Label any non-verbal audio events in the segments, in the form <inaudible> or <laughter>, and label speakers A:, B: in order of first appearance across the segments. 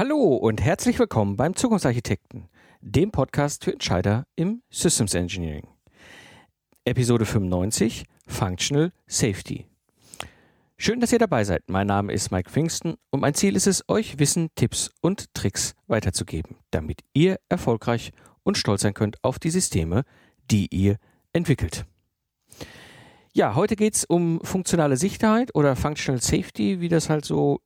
A: Hallo und herzlich willkommen beim Zukunftsarchitekten, dem Podcast für Entscheider im Systems Engineering. Episode 95 Functional Safety. Schön, dass ihr dabei seid. Mein Name ist Mike Pfingsten und mein Ziel ist es, euch Wissen, Tipps und Tricks weiterzugeben, damit ihr erfolgreich und stolz sein könnt auf die Systeme, die ihr entwickelt. Ja, heute geht es um funktionale Sicherheit oder Functional Safety, wie das halt so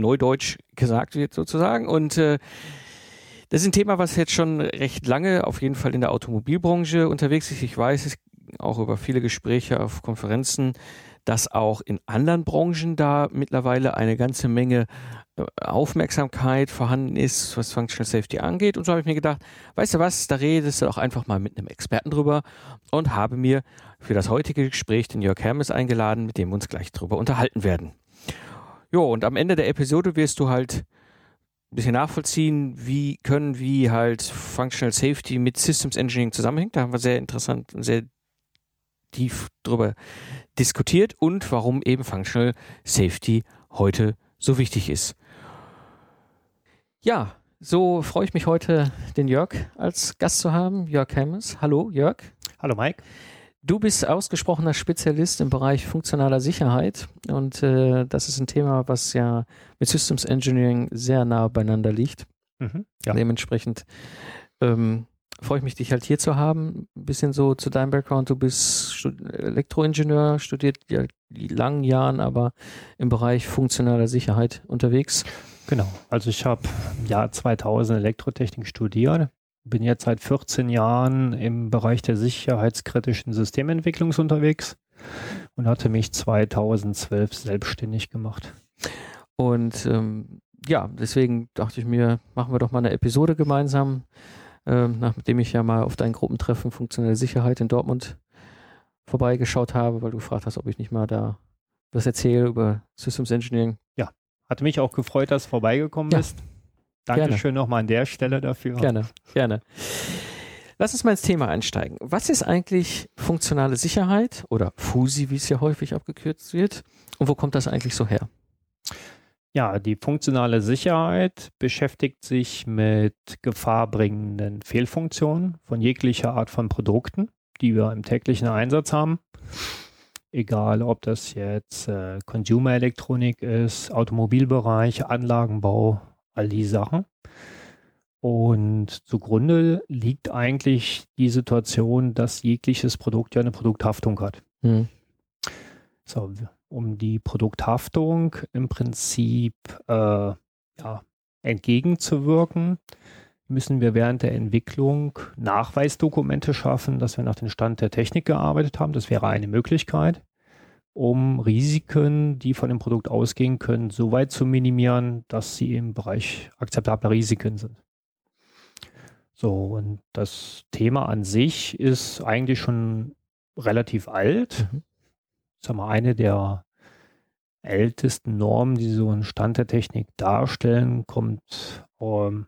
A: neudeutsch gesagt wird sozusagen. Und äh, das ist ein Thema, was jetzt schon recht lange auf jeden Fall in der Automobilbranche unterwegs ist. Ich weiß es auch über viele Gespräche auf Konferenzen, dass auch in anderen Branchen da mittlerweile eine ganze Menge äh, Aufmerksamkeit vorhanden ist, was Functional Safety angeht. Und so habe ich mir gedacht, weißt du was, da redest du auch einfach mal mit einem Experten drüber und habe mir für das heutige Gespräch den Jörg Hermes eingeladen, mit dem wir uns gleich drüber unterhalten werden. Jo, und am Ende der Episode wirst du halt ein bisschen nachvollziehen, wie können, wie halt Functional Safety mit Systems Engineering zusammenhängt. Da haben wir sehr interessant und sehr tief drüber diskutiert und warum eben Functional Safety heute so wichtig ist. Ja, so freue ich mich heute, den Jörg als Gast zu haben. Jörg Hemmes. Hallo, Jörg.
B: Hallo, Mike.
A: Du bist ausgesprochener Spezialist im Bereich funktionaler Sicherheit und äh, das ist ein Thema, was ja mit Systems Engineering sehr nah beieinander liegt. Mhm, ja. Dementsprechend ähm, freue ich mich, dich halt hier zu haben. Ein bisschen so zu deinem Background. Du bist Stud Elektroingenieur, studiert ja langen Jahren, aber im Bereich funktionaler Sicherheit unterwegs.
B: Genau. Also ich habe im Jahr 2000 Elektrotechnik studiert, bin jetzt seit 14 Jahren im Bereich der sicherheitskritischen Systementwicklung unterwegs und hatte mich 2012 selbstständig gemacht.
A: Und ähm, ja, deswegen dachte ich mir, machen wir doch mal eine Episode gemeinsam, ähm, nachdem ich ja mal auf dein Gruppentreffen Funktionelle Sicherheit in Dortmund vorbeigeschaut habe, weil du gefragt hast, ob ich nicht mal da was erzähle über Systems Engineering.
B: Ja, hatte mich auch gefreut, dass du vorbeigekommen ja. bist. Dankeschön nochmal an der Stelle dafür.
A: Gerne, gerne. Lass uns mal ins Thema einsteigen. Was ist eigentlich funktionale Sicherheit oder FUSI, wie es ja häufig abgekürzt wird? Und wo kommt das eigentlich so her?
B: Ja, die funktionale Sicherheit beschäftigt sich mit gefahrbringenden Fehlfunktionen von jeglicher Art von Produkten, die wir im täglichen Einsatz haben. Egal, ob das jetzt äh, Consumer Elektronik ist, Automobilbereich, Anlagenbau, all die Sachen. Und zugrunde liegt eigentlich die Situation, dass jegliches Produkt ja eine Produkthaftung hat. Hm. So, um die Produkthaftung im Prinzip äh, ja, entgegenzuwirken, müssen wir während der Entwicklung Nachweisdokumente schaffen, dass wir nach dem Stand der Technik gearbeitet haben. Das wäre eine Möglichkeit um Risiken, die von dem Produkt ausgehen können, so weit zu minimieren, dass sie im Bereich akzeptabler Risiken sind. So, und das Thema an sich ist eigentlich schon relativ alt. Mhm. Sag mal, eine der ältesten Normen, die so einen Stand der Technik darstellen, kommt ähm,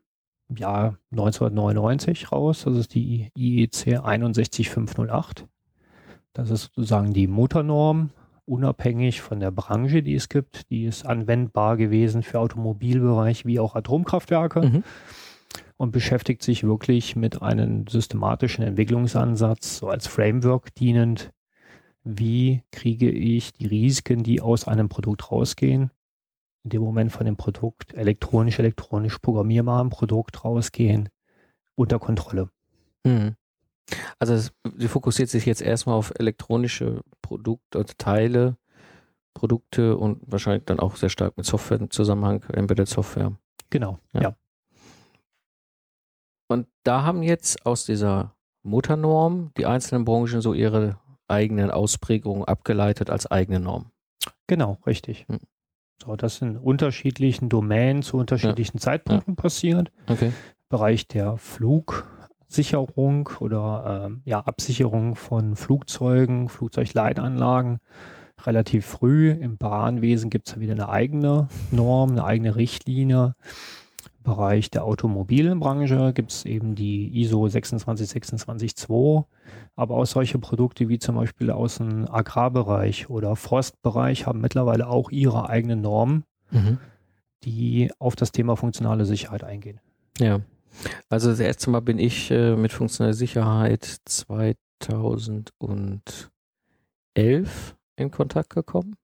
B: im Jahr 1999 raus. Das ist die IEC 61508. Das ist sozusagen die Mutternorm unabhängig von der Branche, die es gibt. Die ist anwendbar gewesen für Automobilbereich wie auch Atomkraftwerke mhm. und beschäftigt sich wirklich mit einem systematischen Entwicklungsansatz, so als Framework dienend. Wie kriege ich die Risiken, die aus einem Produkt rausgehen, in dem Moment von dem Produkt elektronisch, elektronisch programmierbaren Produkt rausgehen, unter Kontrolle. Mhm.
A: Also sie fokussiert sich jetzt erstmal auf elektronische Produkte, also Teile, Produkte und wahrscheinlich dann auch sehr stark mit Software im Zusammenhang, Embedded Software.
B: Genau, ja. ja.
A: Und da haben jetzt aus dieser Mutternorm die einzelnen Branchen so ihre eigenen Ausprägungen abgeleitet als eigene Norm.
B: Genau, richtig. Hm. So, das in unterschiedlichen Domänen zu unterschiedlichen ja. Zeitpunkten ja. passiert. Okay. Bereich der Flug, Sicherung oder äh, ja, Absicherung von Flugzeugen, Flugzeugleitanlagen relativ früh. Im Bahnwesen gibt es ja wieder eine eigene Norm, eine eigene Richtlinie. Im Bereich der Automobilbranche gibt es eben die ISO 26262, aber auch solche Produkte wie zum Beispiel aus dem Agrarbereich oder Forstbereich haben mittlerweile auch ihre eigenen Normen, mhm. die auf das Thema funktionale Sicherheit eingehen.
A: Ja. Also das erste Mal bin ich äh, mit funktionaler Sicherheit 2011 in Kontakt gekommen.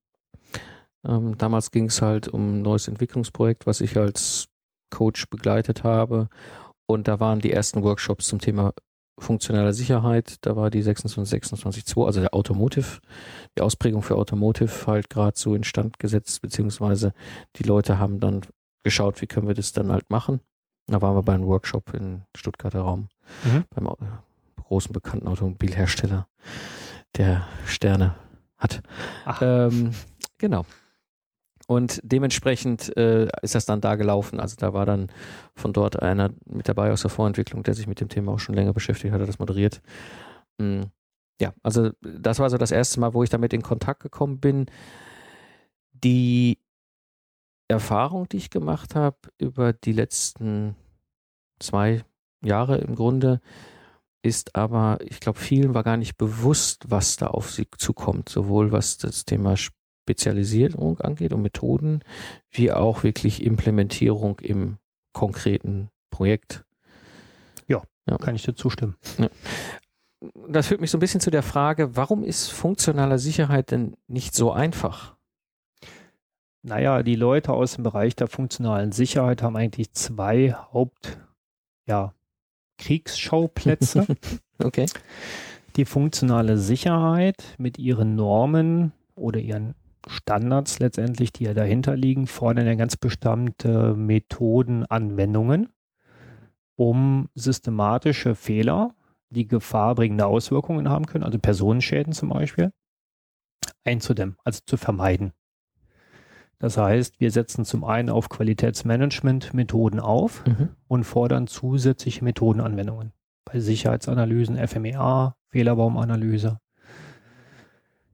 A: Ähm, damals ging es halt um ein neues Entwicklungsprojekt, was ich als Coach begleitet habe. Und da waren die ersten Workshops zum Thema funktionaler Sicherheit. Da war die 26.26.2, also der Automotive, die Ausprägung für Automotive halt gerade so instand gesetzt, beziehungsweise die Leute haben dann geschaut, wie können wir das dann halt machen. Da waren wir bei einem Workshop in Stuttgarter Raum mhm. beim großen bekannten Automobilhersteller, der Sterne hat. Ähm, genau. Und dementsprechend äh, ist das dann da gelaufen. Also da war dann von dort einer mit dabei aus der Vorentwicklung, der sich mit dem Thema auch schon länger beschäftigt hat, das moderiert. Mhm. Ja, also das war so das erste Mal, wo ich damit in Kontakt gekommen bin. Die Erfahrung, die ich gemacht habe über die letzten zwei Jahre im Grunde, ist aber, ich glaube, vielen war gar nicht bewusst, was da auf sie zukommt, sowohl was das Thema Spezialisierung angeht und Methoden, wie auch wirklich Implementierung im konkreten Projekt.
B: Ja, ja. kann ich dir zustimmen. Ja.
A: Das führt mich so ein bisschen zu der Frage, warum ist funktionale Sicherheit denn nicht so einfach?
B: Naja, die Leute aus dem Bereich der funktionalen Sicherheit haben eigentlich zwei Haupt, ja, Kriegsschauplätze. <laughs>
A: okay.
B: Die funktionale Sicherheit mit ihren Normen oder ihren Standards letztendlich, die ja dahinter liegen, fordern ja ganz bestimmte Methoden, Anwendungen, um systematische Fehler, die gefahrbringende Auswirkungen haben können, also Personenschäden zum Beispiel, einzudämmen, also zu vermeiden. Das heißt, wir setzen zum einen auf Qualitätsmanagement-Methoden auf mhm. und fordern zusätzliche Methodenanwendungen. Bei Sicherheitsanalysen, FMEA, Fehlerbaumanalyse,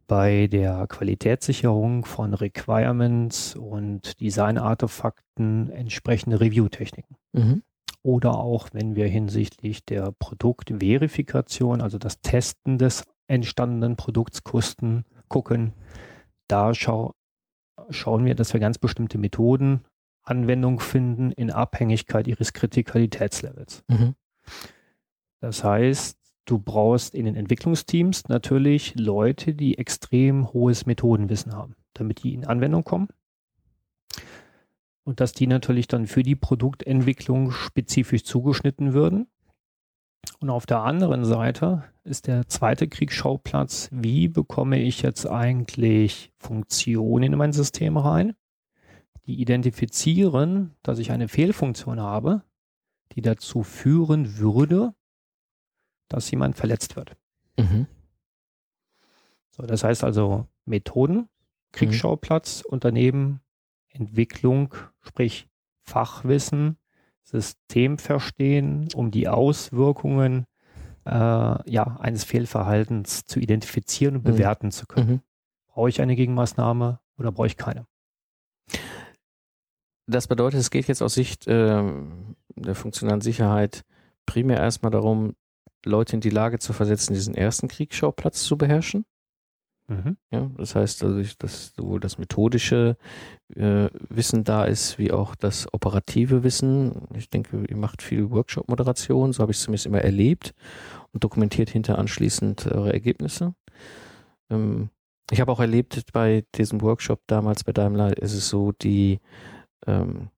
B: bei der Qualitätssicherung von Requirements und Design-Artefakten entsprechende Review-Techniken. Mhm. Oder auch, wenn wir hinsichtlich der Produktverifikation, also das Testen des entstandenen Produkts Kosten gucken, da schau schauen wir, dass wir ganz bestimmte Methoden Anwendung finden in Abhängigkeit ihres Kritikalitätslevels. Mhm. Das heißt, Du brauchst in den Entwicklungsteams natürlich Leute, die extrem hohes Methodenwissen haben, damit die in Anwendung kommen. Und dass die natürlich dann für die Produktentwicklung spezifisch zugeschnitten würden. Und auf der anderen Seite ist der zweite Kriegsschauplatz, wie bekomme ich jetzt eigentlich Funktionen in mein System rein, die identifizieren, dass ich eine Fehlfunktion habe, die dazu führen würde, dass jemand verletzt wird. Mhm. So, das heißt also Methoden, Kriegsschauplatz, mhm. und daneben Entwicklung, sprich Fachwissen, Systemverstehen, um die Auswirkungen äh, ja, eines Fehlverhaltens zu identifizieren und mhm. bewerten zu können. Mhm. Brauche ich eine Gegenmaßnahme oder brauche ich keine?
A: Das bedeutet, es geht jetzt aus Sicht äh, der funktionalen Sicherheit primär erstmal darum, Leute in die Lage zu versetzen, diesen ersten Kriegsschauplatz zu beherrschen. Mhm. Ja, das heißt also, dass sowohl das methodische äh, Wissen da ist, wie auch das operative Wissen. Ich denke, ihr macht viel Workshop-Moderation, so habe ich es zumindest immer erlebt und dokumentiert hinter anschließend eure Ergebnisse. Ähm, ich habe auch erlebt bei diesem Workshop damals bei Daimler ist es so, die ähm,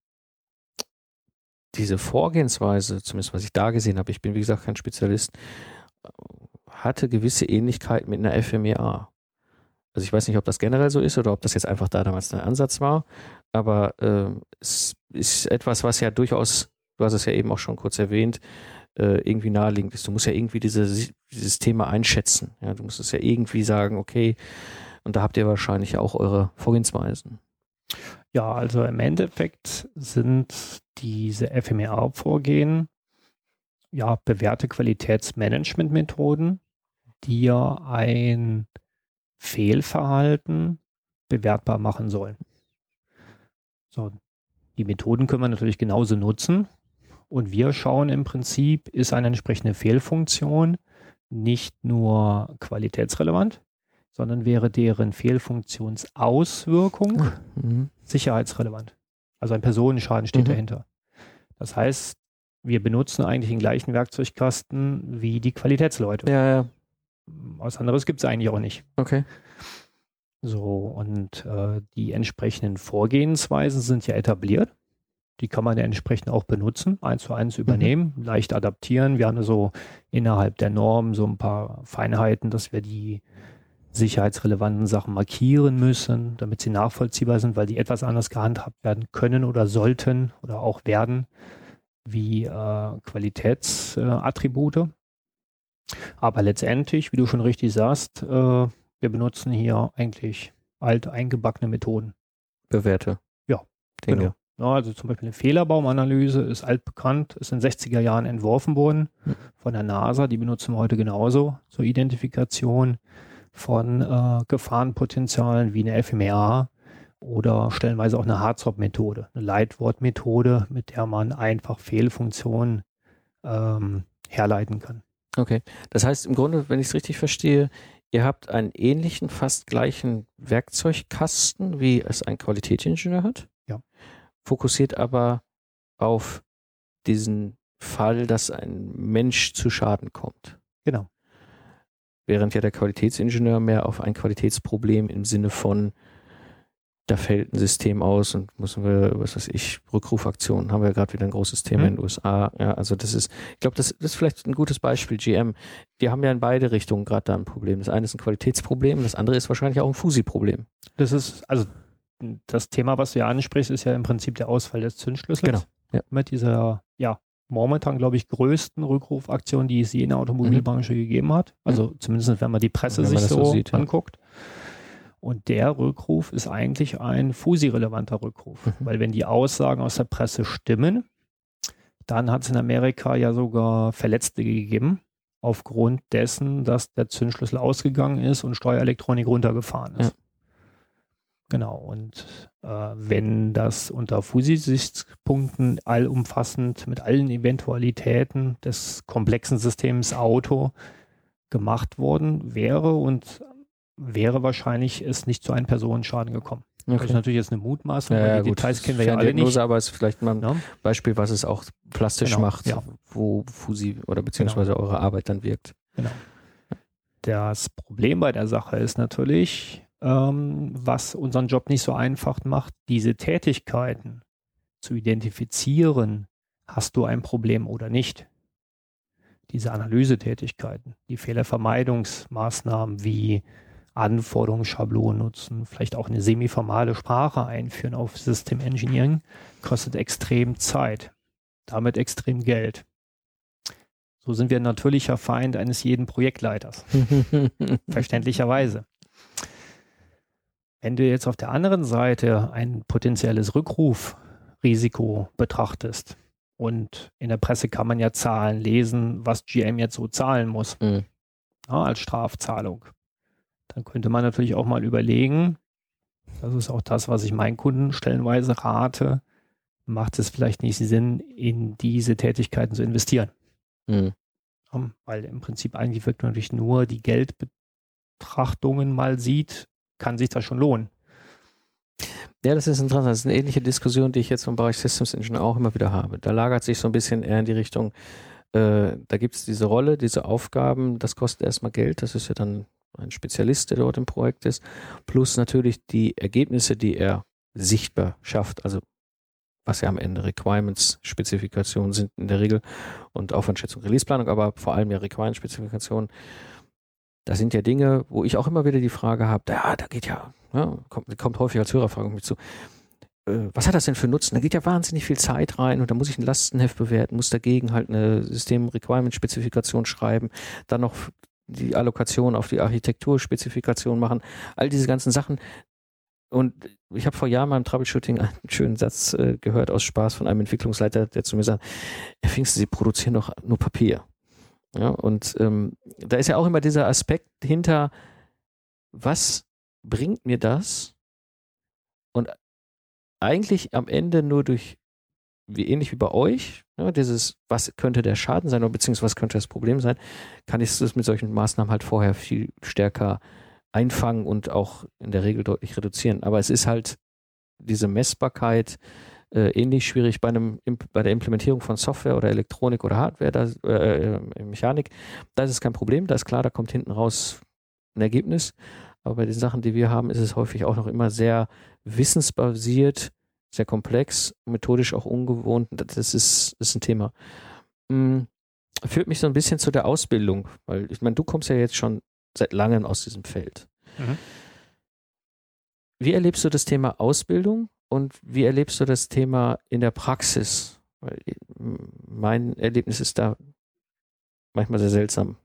A: diese Vorgehensweise, zumindest was ich da gesehen habe, ich bin wie gesagt kein Spezialist, hatte gewisse Ähnlichkeit mit einer FMEA. Also ich weiß nicht, ob das generell so ist oder ob das jetzt einfach da damals der Ansatz war, aber äh, es ist etwas, was ja durchaus, du hast es ja eben auch schon kurz erwähnt, äh, irgendwie naheliegend ist. Du musst ja irgendwie diese, dieses Thema einschätzen. Ja, du musst es ja irgendwie sagen, okay, und da habt ihr wahrscheinlich auch eure Vorgehensweisen.
B: Ja, also im Endeffekt sind diese FMEA-Vorgehen ja bewährte Qualitätsmanagementmethoden, die ja ein Fehlverhalten bewertbar machen sollen. So, die Methoden können wir natürlich genauso nutzen. Und wir schauen im Prinzip, ist eine entsprechende Fehlfunktion nicht nur qualitätsrelevant, sondern wäre deren Fehlfunktionsauswirkung mhm. sicherheitsrelevant. Also ein Personenschaden steht
A: Mhm.
B: dahinter. Das heißt, wir benutzen eigentlich den gleichen Werkzeugkasten wie die Qualitätsleute.
A: Ja, ja.
B: Was anderes gibt es eigentlich auch nicht.
A: Okay.
B: So, und äh, die entsprechenden Vorgehensweisen sind ja etabliert. Die kann man ja entsprechend auch benutzen, eins zu eins übernehmen, leicht adaptieren. Wir haben so innerhalb der Norm so ein paar Feinheiten, dass wir die sicherheitsrelevanten Sachen markieren müssen, damit sie nachvollziehbar sind, weil die etwas anders gehandhabt werden können oder sollten oder auch werden wie äh, Qualitätsattribute. Aber letztendlich, wie du schon richtig sagst, äh, wir benutzen hier eigentlich alt eingebackene Methoden.
A: Bewährte.
B: Ja,
A: Dinge.
B: genau. Ja, also zum Beispiel eine Fehlerbaumanalyse ist altbekannt, ist in den 60er Jahren entworfen worden
A: Hm.
B: von der NASA. Die benutzen wir heute genauso zur Identifikation von äh, Gefahrenpotenzialen wie eine FMEA oder stellenweise auch eine Hardstop-Methode, eine Leitwortmethode, mit der man einfach Fehlfunktionen ähm, herleiten kann.
A: Okay. Das heißt im Grunde, wenn ich es richtig verstehe, ihr habt einen ähnlichen, fast gleichen Werkzeugkasten, wie es ein Qualitätsingenieur hat.
B: Ja.
A: Fokussiert aber auf diesen Fall, dass ein Mensch zu Schaden kommt.
B: Genau.
A: Während ja der Qualitätsingenieur mehr auf ein Qualitätsproblem im Sinne von, da fällt ein System aus und müssen wir, was weiß ich, Rückrufaktionen, haben wir ja gerade wieder ein großes Thema
B: Mhm.
A: in den USA. Ja, also das ist, ich glaube, das, das ist vielleicht ein gutes Beispiel, GM. Die haben ja in beide Richtungen gerade da ein Problem. Das eine ist ein Qualitätsproblem, das andere ist wahrscheinlich auch ein Fusi-Problem.
B: Das ist, also das Thema, was du ja ansprichst, ist ja im Prinzip der Ausfall des Zündschlüssels.
A: Genau, ja.
B: Mit dieser, ja, momentan, glaube ich, größten Rückrufaktion, die es je in der Automobilbranche gegeben hat. Also zumindest, wenn man die Presse
A: Mhm. Wenn
B: sich
A: man
B: so,
A: so sieht, ja.
B: Und der Rückruf ist eigentlich ein Fusi-relevanter Rückruf.
A: Mhm.
B: Weil wenn die Aussagen aus der Presse stimmen, dann hat es in Amerika ja sogar Verletzte gegeben, aufgrund dessen, dass der Zündschlüssel ausgegangen ist und Steuerelektronik runtergefahren ist.
A: Ja.
B: Genau, und äh, wenn das unter Fusi-Sichtspunkten allumfassend mit allen Eventualitäten des komplexen Systems Auto gemacht worden wäre und wäre wahrscheinlich es nicht zu einem Personenschaden gekommen. Das ist natürlich jetzt eine Mutmaßung, weil die Details kennen wir ja alle nicht.
A: aber es ist vielleicht mal ein
B: Ne?
A: Beispiel, was es auch plastisch
B: Genau,
A: macht,
B: ja.
A: wo Fusi oder beziehungsweise eure Arbeit dann wirkt.
B: Genau. Das Problem bei der Sache ist natürlich, ähm, was unseren Job nicht so einfach macht, diese Tätigkeiten zu identifizieren, hast du ein Problem oder nicht. Diese Analysetätigkeiten, die Fehlervermeidungsmaßnahmen wie Anforderungsschablonen nutzen, vielleicht auch eine semiformale Sprache einführen auf System Engineering, kostet extrem Zeit, damit extrem Geld. So sind wir ein natürlicher Feind eines jeden Projektleiters. <laughs> Verständlicherweise. Wenn du jetzt auf der anderen Seite ein potenzielles Rückrufrisiko betrachtest und in der Presse kann man ja Zahlen lesen, was GM jetzt so zahlen muss
A: Mhm.
B: ja, als Strafzahlung, dann könnte man natürlich auch mal überlegen, das ist auch das, was ich meinen Kunden stellenweise rate, macht es vielleicht nicht Sinn, in diese Tätigkeiten zu investieren.
A: Mhm.
B: Weil im Prinzip eigentlich wirklich natürlich nur die Geldbetrachtungen mal sieht, kann sich das schon lohnen.
A: Ja, das ist interessant. Das ist eine ähnliche Diskussion, die ich jetzt im Bereich Systems Engine auch immer wieder habe. Da lagert sich so ein bisschen eher in die Richtung, äh, da gibt es diese Rolle, diese Aufgaben, das kostet erstmal Geld, das ist ja dann ein Spezialist, der dort im Projekt ist, plus natürlich die Ergebnisse, die er sichtbar schafft, also was ja am Ende Requirements, Spezifikationen sind in der Regel und Aufwandschätzung, Releaseplanung, aber vor allem ja Requirements, Spezifikationen. Das sind ja Dinge, wo ich auch immer wieder die Frage habe, ja, da geht ja, ja kommt, kommt häufig als Hörerfrage mich zu, äh, was hat das denn für Nutzen? Da geht ja wahnsinnig viel Zeit rein und da muss ich ein Lastenheft bewerten, muss dagegen halt eine System-Requirement-Spezifikation schreiben, dann noch die Allokation auf die Architekturspezifikation machen, all diese ganzen Sachen. Und ich habe vor Jahren beim Troubleshooting einen schönen Satz äh, gehört aus Spaß von einem Entwicklungsleiter, der zu mir sagt, Herr Pfingsten, Sie produzieren doch nur Papier. Ja, und ähm, da ist ja auch immer dieser Aspekt hinter, was bringt mir das? Und eigentlich am Ende nur durch, wie ähnlich wie bei euch, ja, dieses, was könnte der Schaden sein oder beziehungsweise was könnte das Problem sein, kann ich das mit solchen Maßnahmen halt vorher viel stärker einfangen und auch in der Regel deutlich reduzieren. Aber es ist halt diese Messbarkeit, Äh, ähnlich schwierig bei, einem, bei der Implementierung von Software oder Elektronik oder Hardware, da, äh, äh, Mechanik. Da ist es kein Problem, da ist klar, da kommt hinten raus ein Ergebnis. Aber bei den Sachen, die wir haben, ist es häufig auch noch immer sehr wissensbasiert, sehr komplex, methodisch auch ungewohnt. Das ist, ist ein Thema. Hm, führt mich so ein bisschen zu der Ausbildung, weil ich meine, du kommst ja jetzt schon seit langem aus diesem Feld. Mhm. Wie erlebst du das Thema Ausbildung und wie erlebst du das Thema in der Praxis? Weil mein Erlebnis ist da manchmal sehr seltsam.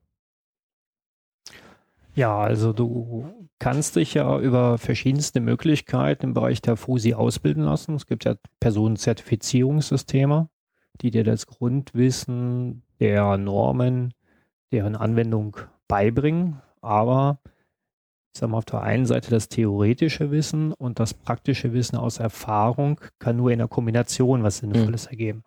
B: Ja, also du kannst dich ja über verschiedenste Möglichkeiten im Bereich der FUSI ausbilden lassen. Es gibt ja Personenzertifizierungssysteme, die dir das Grundwissen der Normen, deren Anwendung beibringen. Aber ich sage mal, auf der einen Seite das theoretische Wissen und das praktische Wissen aus Erfahrung kann nur in der Kombination was Sinnvolles mhm. ergeben.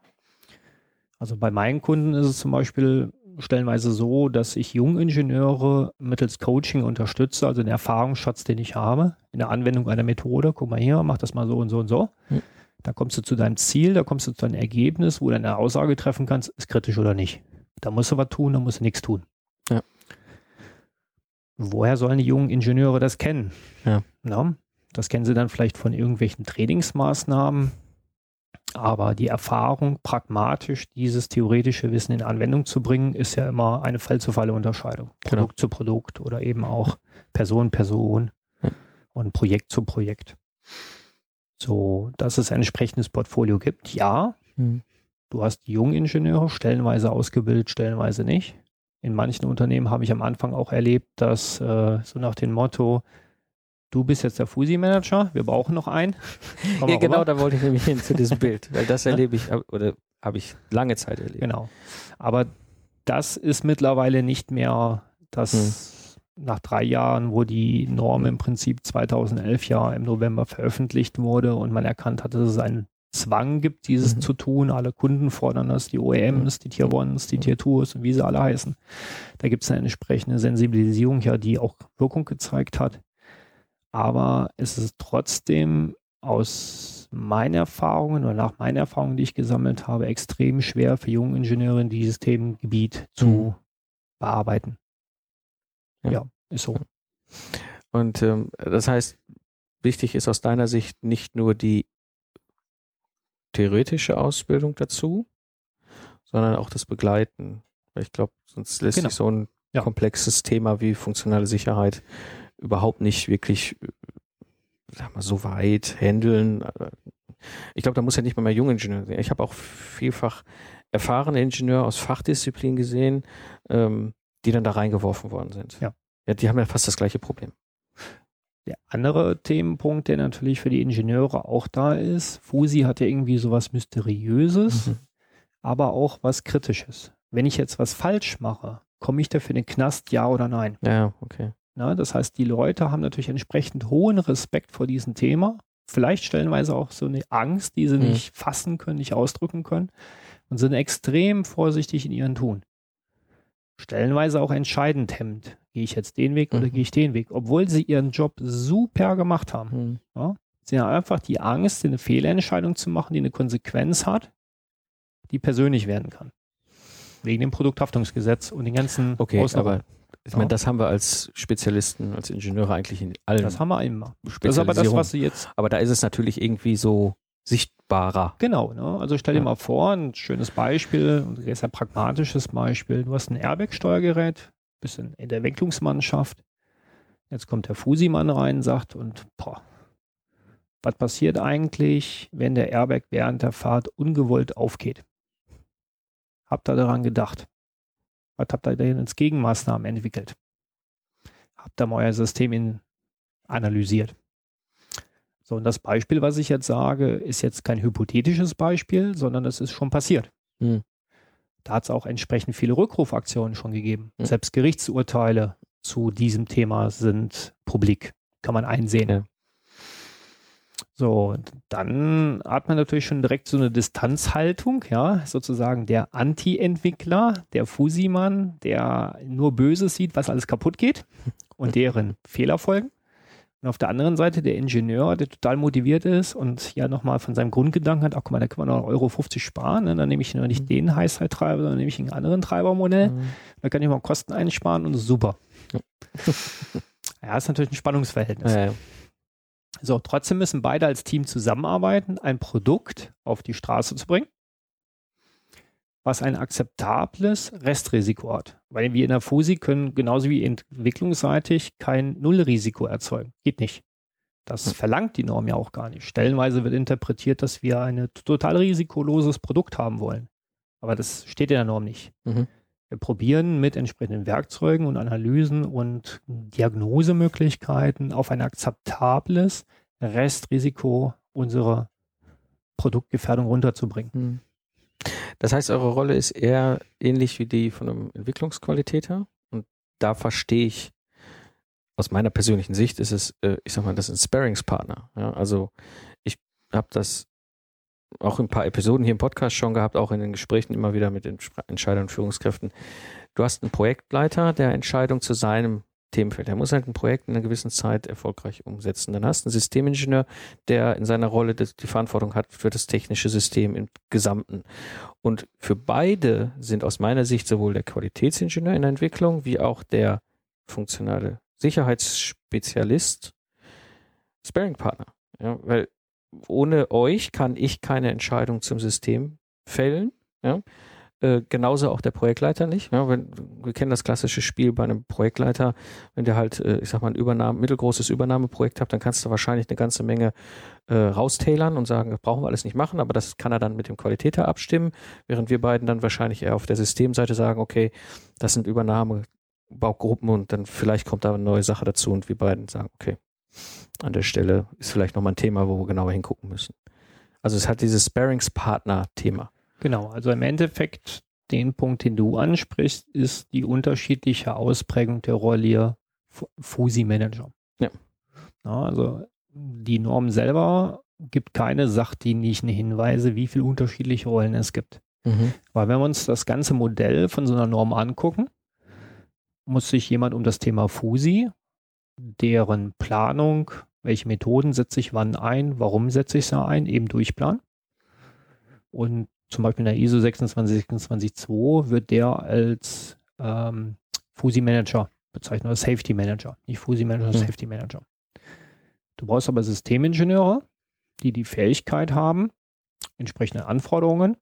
B: Also bei meinen Kunden ist es zum Beispiel stellenweise so, dass ich Jungingenieure mittels Coaching unterstütze, also den Erfahrungsschatz, den ich habe, in der Anwendung einer Methode. Guck mal hier, mach das mal so und so und so. Mhm. Da kommst du zu deinem Ziel, da kommst du zu deinem Ergebnis, wo du eine Aussage treffen kannst, ist kritisch oder nicht. Da musst du was tun, da musst du nichts tun. Ja. Woher sollen die jungen Ingenieure das kennen? Ja. Na, das kennen sie dann vielleicht von irgendwelchen Trainingsmaßnahmen, aber die Erfahrung, pragmatisch dieses theoretische Wissen in Anwendung zu bringen, ist ja immer eine Fall-zu-Fall-Unterscheidung. Genau. Produkt zu Produkt oder eben auch Person, Person ja. und Projekt zu Projekt. So, dass es ein entsprechendes Portfolio gibt, ja. Mhm. Du hast Jungingenieure, stellenweise ausgebildet, stellenweise nicht. In manchen Unternehmen habe ich am Anfang auch erlebt, dass äh, so nach dem Motto, Du bist jetzt der Fusi-Manager, wir brauchen noch einen.
A: Komm ja, genau, da wollte ich nämlich hin zu diesem Bild, weil das erlebe ich oder habe ich lange Zeit erlebt.
B: Genau. Aber das ist mittlerweile nicht mehr das hm. nach drei Jahren, wo die Norm im Prinzip 2011 ja im November veröffentlicht wurde und man erkannt hat, dass es einen Zwang gibt, dieses mhm. zu tun. Alle Kunden fordern das, die OEMs, die Tier Ones, die Tier Tours und wie sie alle heißen. Da gibt es eine entsprechende Sensibilisierung, ja, die auch Wirkung gezeigt hat. Aber es ist trotzdem aus meinen Erfahrungen oder nach meinen Erfahrungen, die ich gesammelt habe, extrem schwer für junge Ingenieure dieses Themengebiet zu mhm. bearbeiten. Ja. ja, ist so.
A: Und ähm, das heißt, wichtig ist aus deiner Sicht nicht nur die theoretische Ausbildung dazu, sondern auch das Begleiten. Ich glaube, sonst lässt genau. sich so ein ja. komplexes Thema wie funktionale Sicherheit überhaupt nicht wirklich sag mal, so weit handeln. Ich glaube, da muss ja nicht mal mehr Jungingenieur sein. Ich habe auch vielfach erfahrene Ingenieure aus Fachdisziplinen gesehen, ähm, die dann da reingeworfen worden sind. Ja. ja. Die haben ja fast das gleiche Problem.
B: Der andere Themenpunkt, der natürlich für die Ingenieure auch da ist, Fusi hat ja irgendwie sowas Mysteriöses, mhm. aber auch was Kritisches. Wenn ich jetzt was falsch mache, komme ich dafür in den Knast, ja oder nein?
A: Ja, okay.
B: Na, das heißt, die Leute haben natürlich entsprechend hohen Respekt vor diesem Thema. Vielleicht stellenweise auch so eine Angst, die sie mhm. nicht fassen können, nicht ausdrücken können und sind extrem vorsichtig in ihren Tun. Stellenweise auch entscheidend hemmend. Gehe ich jetzt den Weg mhm. oder gehe ich den Weg? Obwohl sie ihren Job super gemacht haben. Mhm. Ja, sie haben einfach die Angst, eine Fehlentscheidung zu machen, die eine Konsequenz hat, die persönlich werden kann. Wegen dem Produkthaftungsgesetz und den ganzen
A: Okay, Ausnahmen. aber ich meine, das haben wir als Spezialisten, als Ingenieure eigentlich in allen.
B: Das haben wir immer.
A: Das ist aber das, was sie jetzt. Aber da ist es natürlich irgendwie so sichtbarer.
B: Genau, ne? also stell dir ja. mal vor, ein schönes Beispiel, ein sehr pragmatisches Beispiel. Du hast ein Airbag-Steuergerät, bist in, in der Entwicklungsmannschaft. Jetzt kommt der Fusimann rein, sagt und boah, was passiert eigentlich, wenn der Airbag während der Fahrt ungewollt aufgeht? Habt ihr daran gedacht? Was habt ihr denn als Gegenmaßnahmen entwickelt? Habt ihr mal euer System in, analysiert? So, und das Beispiel, was ich jetzt sage, ist jetzt kein hypothetisches Beispiel, sondern es ist schon passiert. Hm. Da hat es auch entsprechend viele Rückrufaktionen schon gegeben. Hm. Selbst Gerichtsurteile zu diesem Thema sind publik. Kann man einsehen. Ja. So, dann hat man natürlich schon direkt so eine Distanzhaltung, ja, sozusagen der Anti-Entwickler, der Fusimann, der nur Böses sieht, was alles kaputt geht <laughs> und deren Fehler folgen. Und auf der anderen Seite der Ingenieur, der total motiviert ist und ja nochmal von seinem Grundgedanken hat, ach guck mal, da kann man noch Euro 50 sparen, ne? dann nehme ich nicht mhm. den Heißzeittreiber, sondern nehme ich einen anderen Treibermodell, mhm. da kann ich mal Kosten einsparen und super. Ja, <laughs> ja ist natürlich ein Spannungsverhältnis. Ja, ja. So, trotzdem müssen beide als Team zusammenarbeiten, ein Produkt auf die Straße zu bringen was ein akzeptables Restrisiko hat. Weil wir in der FUSI können genauso wie entwicklungsseitig kein Nullrisiko erzeugen. Geht nicht. Das hm. verlangt die Norm ja auch gar nicht. Stellenweise wird interpretiert, dass wir ein total risikoloses Produkt haben wollen. Aber das steht in der Norm nicht. Mhm. Probieren mit entsprechenden Werkzeugen und Analysen und Diagnosemöglichkeiten auf ein akzeptables Restrisiko unserer Produktgefährdung runterzubringen. Mhm.
A: Das heißt, eure Rolle ist eher ähnlich wie die von einem Entwicklungsqualitäter. Und da verstehe ich, aus meiner persönlichen Sicht ist es, äh, ich sag mal, das ist ein Sparingspartner. Ja, also ich habe das auch in ein paar Episoden hier im Podcast schon gehabt, auch in den Gesprächen immer wieder mit den Entscheidern und Führungskräften. Du hast einen Projektleiter, der Entscheidung zu seinem Themenfeld. Er muss halt ein Projekt in einer gewissen Zeit erfolgreich umsetzen. Dann hast du einen Systemingenieur, der in seiner Rolle die Verantwortung hat für das technische System im Gesamten. Und für beide sind aus meiner Sicht sowohl der Qualitätsingenieur in der Entwicklung wie auch der funktionale Sicherheitsspezialist Sparing-Partner. Ja, weil ohne euch kann ich keine Entscheidung zum System fällen. Ja. Äh, genauso auch der Projektleiter nicht. Ja, wenn, wir kennen das klassische Spiel bei einem Projektleiter, wenn der halt, äh, ich sag mal, ein Übernahme, mittelgroßes Übernahmeprojekt hat, dann kannst du wahrscheinlich eine ganze Menge äh, raustailern und sagen, das brauchen wir alles nicht machen, aber das kann er dann mit dem Qualitäter abstimmen, während wir beiden dann wahrscheinlich eher auf der Systemseite sagen, okay, das sind Übernahmebaugruppen und dann vielleicht kommt da eine neue Sache dazu und wir beiden sagen, okay, an der Stelle ist vielleicht nochmal ein Thema, wo wir genauer hingucken müssen. Also es hat dieses Sparings-Partner-Thema.
B: Genau, also im Endeffekt den Punkt, den du ansprichst, ist die unterschiedliche Ausprägung der Rolle FUSI-Manager. Ja. ja. Also die Norm selber gibt keine sachdienlichen Hinweise, wie viele unterschiedliche Rollen es gibt. Mhm. Weil wenn wir uns das ganze Modell von so einer Norm angucken, muss sich jemand um das Thema FUSI, deren Planung, welche Methoden setze ich wann ein, warum setze ich sie ein, eben durchplanen. Und zum Beispiel in der ISO 26262 wird der als ähm, Fusi Manager bezeichnet, oder Safety Manager. Nicht Fusi Manager, mhm. Safety Manager. Du brauchst aber Systemingenieure, die die Fähigkeit haben, entsprechende Anforderungen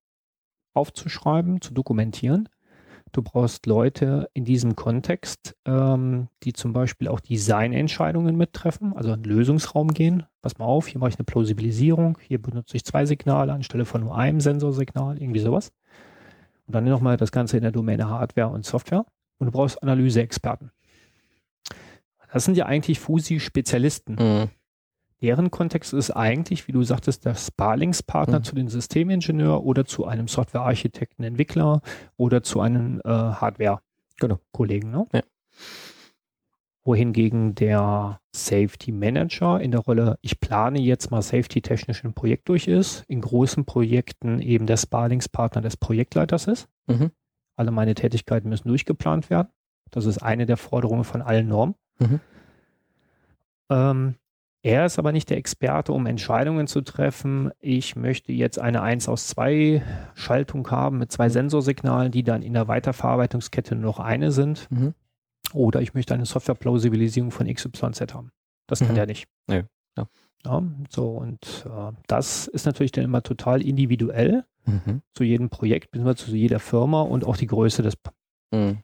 B: aufzuschreiben, zu dokumentieren Du brauchst Leute in diesem Kontext, ähm, die zum Beispiel auch Designentscheidungen mittreffen, also in den Lösungsraum gehen. Pass mal auf, hier mache ich eine Plausibilisierung, hier benutze ich zwei Signale anstelle von nur einem Sensorsignal, irgendwie sowas. Und dann nochmal das Ganze in der Domäne Hardware und Software. Und du brauchst Analyseexperten. Das sind ja eigentlich FUSI-Spezialisten. Mhm deren Kontext ist eigentlich, wie du sagtest, der Sparlingspartner mhm. zu den Systemingenieur oder zu einem Softwarearchitekten, Entwickler oder zu einem äh, Hardware-Kollegen. Genau. Ne? Ja. Wohingegen der Safety Manager in der Rolle, ich plane jetzt mal safety-technisch ein Projekt durch ist, in großen Projekten eben der Sparlingspartner des Projektleiters ist. Mhm. Alle meine Tätigkeiten müssen durchgeplant werden. Das ist eine der Forderungen von allen Normen. Mhm. Ähm, er ist aber nicht der Experte, um Entscheidungen zu treffen. Ich möchte jetzt eine 1 aus 2 Schaltung haben mit zwei Sensorsignalen, die dann in der Weiterverarbeitungskette nur noch eine sind. Mhm. Oder ich möchte eine Software-Plausibilisierung von XYZ haben. Das kann mhm. er nicht. Nee. Ja. ja. so, und äh, das ist natürlich dann immer total individuell mhm. zu jedem Projekt, beziehungsweise zu jeder Firma und auch die Größe des mhm.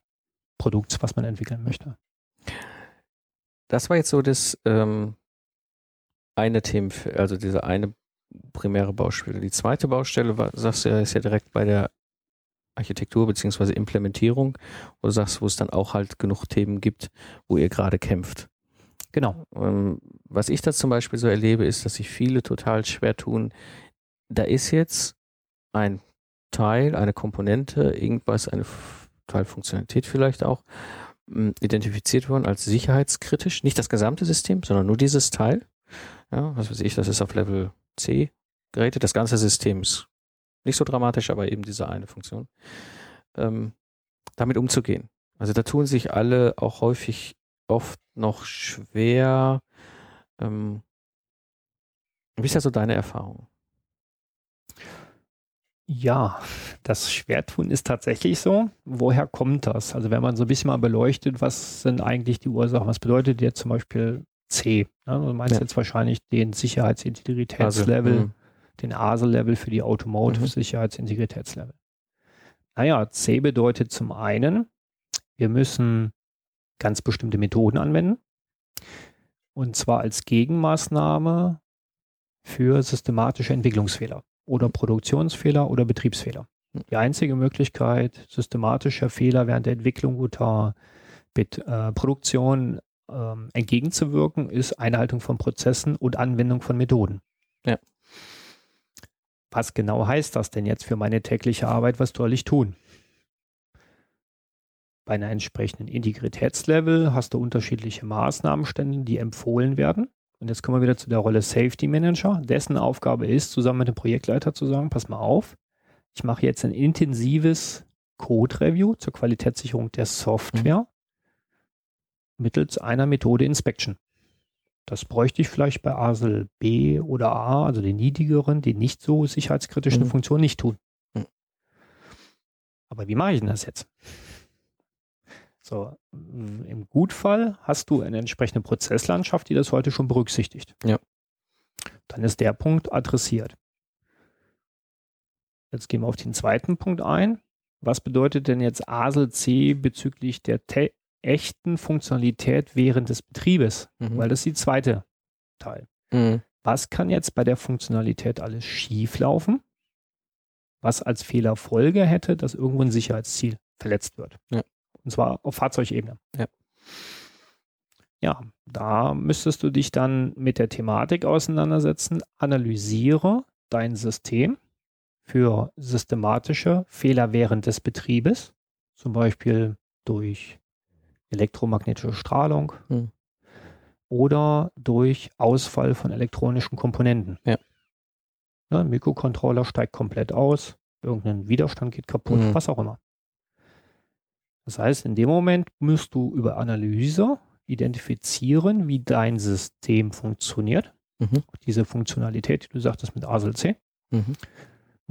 B: Produkts, was man entwickeln möchte.
A: Das war jetzt so das, ähm, eine Themen, also diese eine primäre Baustelle. Die zweite Baustelle, war, sagst du ja, ist ja direkt bei der Architektur beziehungsweise Implementierung, wo du sagst, wo es dann auch halt genug Themen gibt, wo ihr gerade kämpft. Genau. Ähm, was ich da zum Beispiel so erlebe, ist, dass sich viele total schwer tun. Da ist jetzt ein Teil, eine Komponente, irgendwas, eine Teilfunktionalität vielleicht auch, identifiziert worden als sicherheitskritisch. Nicht das gesamte System, sondern nur dieses Teil. Ja, was weiß ich, das ist auf Level C Geräte. Das ganze System ist nicht so dramatisch, aber eben diese eine Funktion. Ähm, damit umzugehen. Also da tun sich alle auch häufig oft noch schwer, Ähm, wie ist da so deine Erfahrung?
B: Ja, das Schwertun ist tatsächlich so. Woher kommt das? Also wenn man so ein bisschen mal beleuchtet, was sind eigentlich die Ursachen? Was bedeutet jetzt zum Beispiel C? Ne? Du meinst ja. jetzt wahrscheinlich den Sicherheitsintegritätslevel, also, den ASIL-Level für die Automotive-Sicherheitsintegritätslevel. Naja, C bedeutet zum einen, wir müssen ganz bestimmte Methoden anwenden. Und zwar als Gegenmaßnahme für systematische Entwicklungsfehler oder Produktionsfehler oder Betriebsfehler. Hm. Die einzige Möglichkeit, systematischer Fehler während der Entwicklung oder mit, äh, Produktion ähm, entgegenzuwirken, ist Einhaltung von Prozessen und Anwendung von Methoden. Ja. Was genau heißt das denn jetzt für meine tägliche Arbeit? Was soll ich tun? Bei einer entsprechenden Integritätslevel hast du unterschiedliche Maßnahmenstände, die empfohlen werden. Und jetzt kommen wir wieder zu der Rolle Safety Manager. Dessen Aufgabe ist, zusammen mit dem Projektleiter zu sagen, pass mal auf, ich mache jetzt ein intensives Code-Review zur Qualitätssicherung der Software mhm. Mittels einer Methode Inspection. Das bräuchte ich vielleicht bei ASL B oder A, also den niedrigeren, die nicht so sicherheitskritischen mhm. Funktionen nicht tun. Mhm. Aber wie mache ich denn das jetzt? So, im Gutfall hast du eine entsprechende Prozesslandschaft, die das heute schon berücksichtigt.
A: Ja.
B: Dann ist der Punkt adressiert. Jetzt gehen wir auf den zweiten Punkt ein. Was bedeutet denn jetzt ASL C bezüglich der echten Funktionalität während des Betriebes? Mhm. Weil das ist die zweite Teil. Mhm. Was kann jetzt bei der Funktionalität alles schieflaufen? Was als Fehlerfolge hätte, dass irgendwo ein Sicherheitsziel verletzt wird? Ja. Und zwar auf Fahrzeugebene. Ja. Ja, da müsstest du dich dann mit der Thematik auseinandersetzen. Analysiere dein System für systematische Fehler während des Betriebes, zum Beispiel durch elektromagnetische Strahlung hm. oder durch Ausfall von elektronischen Komponenten. Ja. Ein Mikrocontroller steigt komplett aus, irgendein Widerstand geht kaputt, hm. was auch immer. Das heißt, in dem Moment musst du über Analyse identifizieren, wie dein System funktioniert. Mhm. Diese Funktionalität, die du sagtest mit ASL C. Mhm.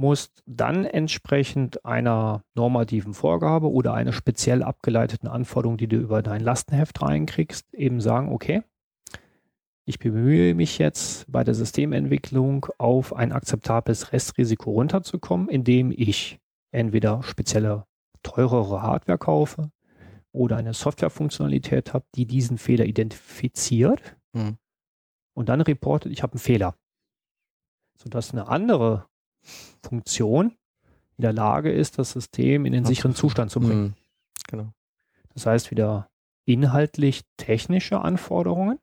B: Musst dann entsprechend einer normativen Vorgabe oder einer speziell abgeleiteten Anforderung, die du über dein Lastenheft reinkriegst, eben sagen, okay, ich bemühe mich jetzt bei der Systementwicklung auf ein akzeptables Restrisiko runterzukommen, indem ich entweder spezielle teurere Hardware kaufe oder eine Softwarefunktionalität habe, die diesen Fehler identifiziert mhm. und dann reportet, ich habe einen Fehler. Sodass eine andere Funktion in der Lage ist, das System in den sicheren Zustand zu bringen. Mhm. Genau. Das heißt wieder inhaltlich technische Anforderungen,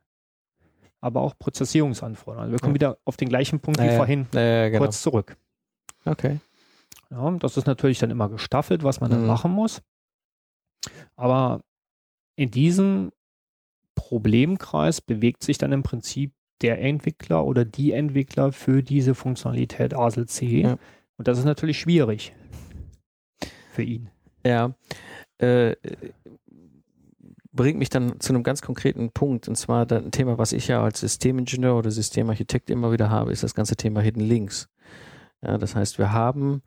B: aber auch Prozessierungsanforderungen. Also wir kommen ja. wieder auf den gleichen Punkt wie vorhin
A: ja, genau.
B: kurz zurück.
A: Okay.
B: Ja, das ist natürlich dann immer gestaffelt, was man dann mhm. machen muss. Aber in diesem Problemkreis bewegt sich dann im Prinzip der Entwickler oder die Entwickler für diese Funktionalität ASL C. Ja. Und das ist natürlich schwierig für ihn.
A: Ja. Äh, bringt mich dann zu einem ganz konkreten Punkt. Und zwar ein Thema, was ich ja als Systemingenieur oder Systemarchitekt immer wieder habe, ist das ganze Thema Hidden Links. Ja, das heißt, wir haben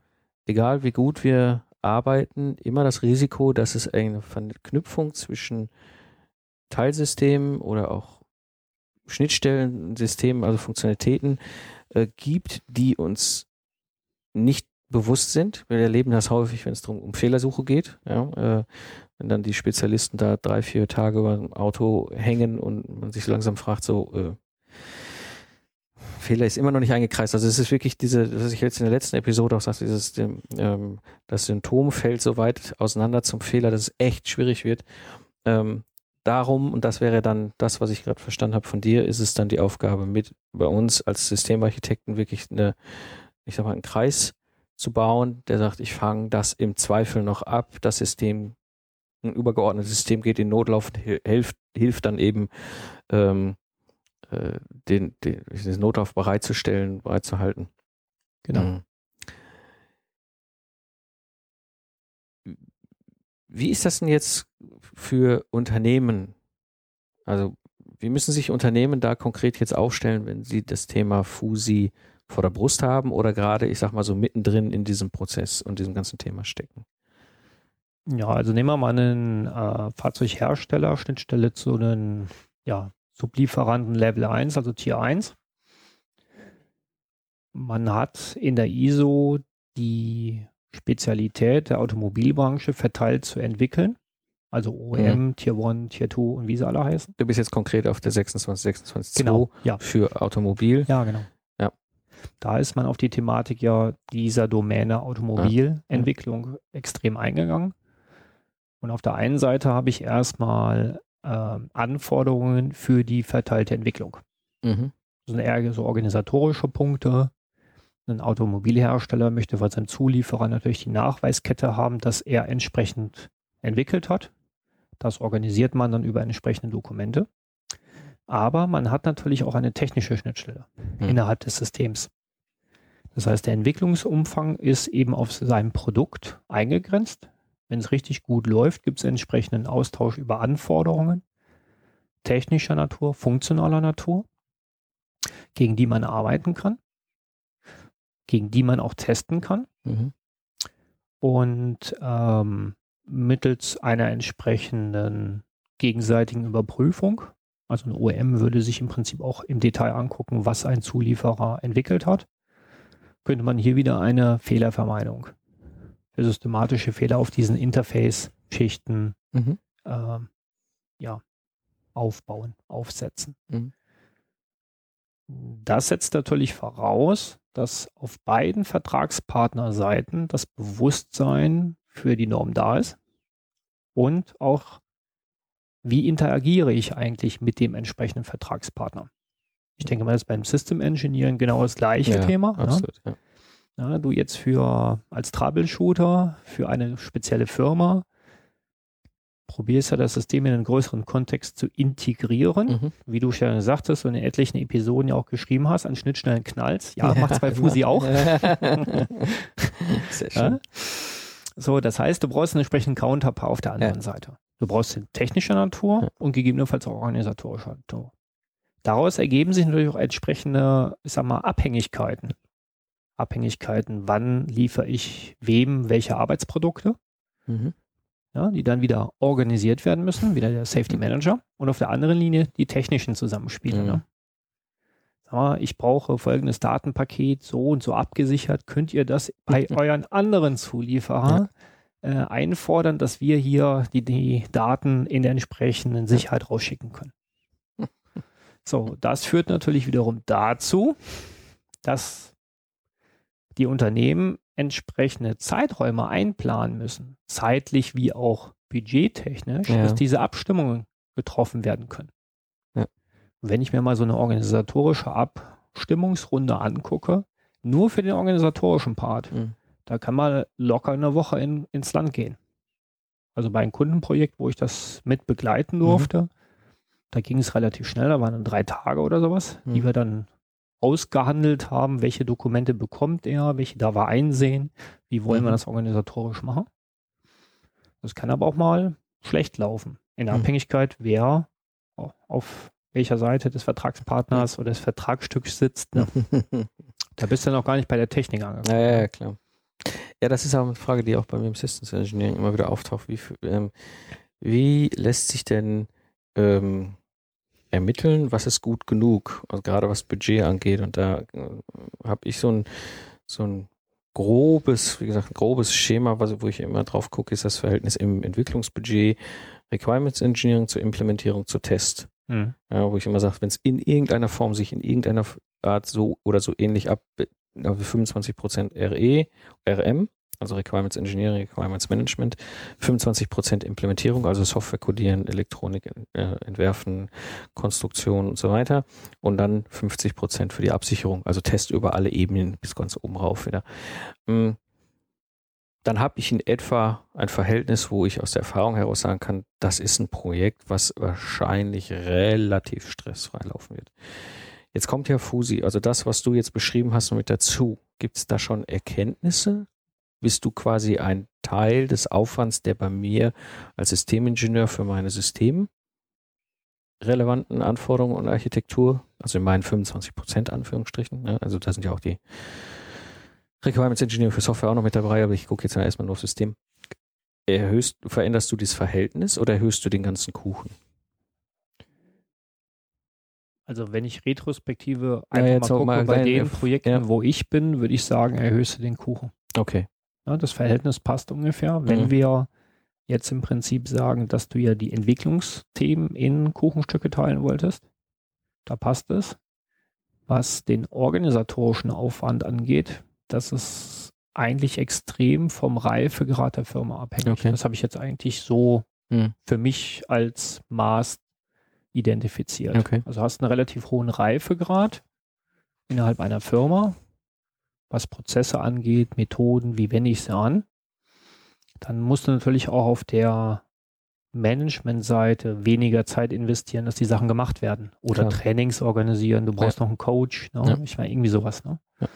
A: egal wie gut wir arbeiten, immer das Risiko, dass es eine Verknüpfung zwischen Teilsystemen oder auch Schnittstellensystemen, also Funktionalitäten äh, gibt, die uns nicht bewusst sind. Wir erleben das häufig, wenn es darum um Fehlersuche geht. Ja, äh, wenn dann die Spezialisten da drei, vier Tage über ein Auto hängen und man sich langsam fragt, so, äh, Fehler ist immer noch nicht eingekreist. Also es ist wirklich diese, was ich jetzt in der letzten Episode auch sagte, dieses, ähm, das Symptom fällt so weit auseinander zum Fehler, dass es echt schwierig wird. Ähm, darum, und das wäre dann das, was ich gerade verstanden habe von dir, ist es dann die Aufgabe mit bei uns als Systemarchitekten wirklich eine, ich sag mal, einen Kreis zu bauen, der sagt, ich fange das im Zweifel noch ab, das System, ein übergeordnetes System geht in Notlauf, hilft, hilft dann eben ähm, äh, den, den, den Notlauf bereitzustellen, bereitzuhalten.
B: Genau. Mhm.
A: Wie ist das denn jetzt für Unternehmen? Also wie müssen sich Unternehmen da konkret jetzt aufstellen, wenn sie das Thema Fusi vor der Brust haben oder gerade, ich sag mal so mittendrin in diesem Prozess und diesem ganzen Thema stecken?
B: Ja, also nehmen wir mal einen äh, Fahrzeughersteller, Schnittstelle zu einem ja, Sublieferanten Level 1, also Tier 1. Man hat in der ISO die Spezialität der Automobilbranche verteilt zu entwickeln. Also OEM, mhm. Tier 1, Tier 2 und wie sie alle heißen.
A: Du bist jetzt konkret auf der 26,
B: genau,
A: ja. für Automobil.
B: Ja, genau.
A: Ja.
B: Da ist man auf die Thematik ja dieser Domäne Automobilentwicklung ja. extrem eingegangen. Und auf der einen Seite habe ich erstmal äh, Anforderungen für die verteilte Entwicklung. Mhm. Das sind eher so organisatorische Punkte. Ein Automobilhersteller möchte von seinem Zulieferer natürlich die Nachweiskette haben, dass er entsprechend entwickelt hat. Das organisiert man dann über entsprechende Dokumente. Aber man hat natürlich auch eine technische Schnittstelle mhm. innerhalb des Systems. Das heißt, der Entwicklungsumfang ist eben auf sein Produkt eingegrenzt. Wenn es richtig gut läuft, gibt es entsprechenden Austausch über Anforderungen technischer Natur, funktionaler Natur, gegen die man arbeiten kann, gegen die man auch testen kann. Mhm. Und ähm, mittels einer entsprechenden gegenseitigen Überprüfung, also ein OEM würde sich im Prinzip auch im Detail angucken, was ein Zulieferer entwickelt hat, könnte man hier wieder eine Fehlervermeidung für systematische Fehler auf diesen Interface-Schichten mhm. äh, ja, aufbauen, aufsetzen. Mhm. Das setzt natürlich voraus, dass auf beiden Vertragspartnerseiten das Bewusstsein für die Norm da ist und auch, wie interagiere ich eigentlich mit dem entsprechenden Vertragspartner. Ich denke mal, das ist beim System Engineering genau das gleiche ja, Thema. Ne? Absolut, ja. Ja, du jetzt für als Troubleshooter für eine spezielle Firma probierst ja das System in einen größeren Kontext zu integrieren, mhm. wie du schon gesagt hast und in etlichen Episoden ja auch geschrieben hast, an Schnittstellen knalls. Ja, <laughs> ja macht es bei Fusi auch. <laughs> Sehr schön. Ja? So, das heißt, du brauchst einen entsprechenden Counterpart auf der anderen ja. Seite. Du brauchst den technischer Natur und gegebenenfalls auch organisatorischer Natur. Daraus ergeben sich natürlich auch entsprechende, ich sag mal, Abhängigkeiten. Abhängigkeiten, wann liefere ich wem welche Arbeitsprodukte, mhm. ja, die dann wieder organisiert werden müssen, wieder der Safety. Manager und auf der anderen Linie die technischen Zusammenspiele. Mhm. Ne? Ich brauche folgendes Datenpaket so und so abgesichert, könnt ihr das bei <laughs> euren anderen Zulieferern ja. äh, einfordern, dass wir hier die, die Daten in der entsprechenden Sicherheit rausschicken können. So, das führt natürlich wiederum dazu, dass die Unternehmen entsprechende Zeiträume einplanen müssen, zeitlich wie auch budgettechnisch, ja. dass diese Abstimmungen getroffen werden können. Wenn ich mir mal so eine organisatorische Abstimmungsrunde angucke, nur für den organisatorischen Part, mhm. da kann man locker eine Woche in, ins Land gehen. Also bei einem Kundenprojekt, wo ich das mit begleiten mhm. durfte, mhm. da ging es relativ schnell, da waren dann drei Tage oder sowas, mhm. die wir dann ausgehandelt haben, welche Dokumente bekommt er, welche darf er einsehen, wie wollen mhm. wir das organisatorisch machen. Das kann aber auch mal schlecht laufen, in mhm. Abhängigkeit, wer auf welcher Seite des Vertragspartners oder des Vertragsstücks sitzt. Ne? <laughs> da bist du noch gar nicht bei der Technik
A: angekommen. Ja, ja, klar. Ja, das ist auch eine Frage, die auch bei mir im Systems Engineering immer wieder auftaucht. Wie, ähm, wie lässt sich denn ähm, ermitteln, was ist gut genug, also gerade was Budget angeht. Und da äh, habe ich so ein, so ein grobes, wie gesagt, grobes Schema, was, wo ich immer drauf gucke, ist das Verhältnis im Entwicklungsbudget, Requirements Engineering zur Implementierung zu Test. Mhm. Ja, wo ich immer sage, wenn es in irgendeiner Form sich in irgendeiner Art so oder so ähnlich ab, also 25% RE, RM, also Requirements Engineering, Requirements Management, 25% Implementierung, also Software codieren, Elektronik äh, entwerfen, Konstruktion und so weiter und dann 50% für die Absicherung, also Test über alle Ebenen bis ganz oben rauf wieder. Mm. Dann habe ich in etwa ein Verhältnis, wo ich aus der Erfahrung heraus sagen kann, das ist ein Projekt, was wahrscheinlich relativ stressfrei laufen wird. Jetzt kommt ja Fusi, also das, was du jetzt beschrieben hast, mit dazu. Gibt es da schon Erkenntnisse bist du quasi ein Teil des Aufwands, der bei mir als Systemingenieur für meine Systeme relevanten Anforderungen und Architektur, also in meinen 25 Prozent Anführungsstrichen, ne? also da sind ja auch die Requirements Engineering für Software auch noch mit dabei, aber ich gucke jetzt mal erstmal nur auf System. Erhöhst, veränderst du dieses Verhältnis oder erhöhst du den ganzen Kuchen?
B: Also wenn ich retrospektive einfach
A: Ja,
B: mal gucke,
A: mal
B: bei den. Projekten,
A: Ja.
B: wo ich bin, würde ich sagen, erhöhst du den Kuchen.
A: Okay.
B: Ja, das Verhältnis passt ungefähr. Wenn
A: Mhm.
B: wir jetzt im Prinzip sagen, dass du ja die Entwicklungsthemen in Kuchenstücke teilen wolltest, da passt es. Was den organisatorischen Aufwand angeht, das ist eigentlich extrem vom Reifegrad der Firma abhängig.
A: Okay.
B: Das habe ich jetzt eigentlich so
A: Mhm.
B: für mich als Maß identifiziert.
A: Okay.
B: Also hast einen relativ hohen Reifegrad innerhalb einer Firma, was Prozesse angeht, Methoden, wie wende ich sie an. Dann musst du natürlich auch auf der Managementseite weniger Zeit investieren, dass die Sachen gemacht werden. Oder
A: Klar.
B: Trainings organisieren, du brauchst noch einen Coach, ne?
A: Ja.
B: ich meine, irgendwie sowas. Ne?
A: Ja.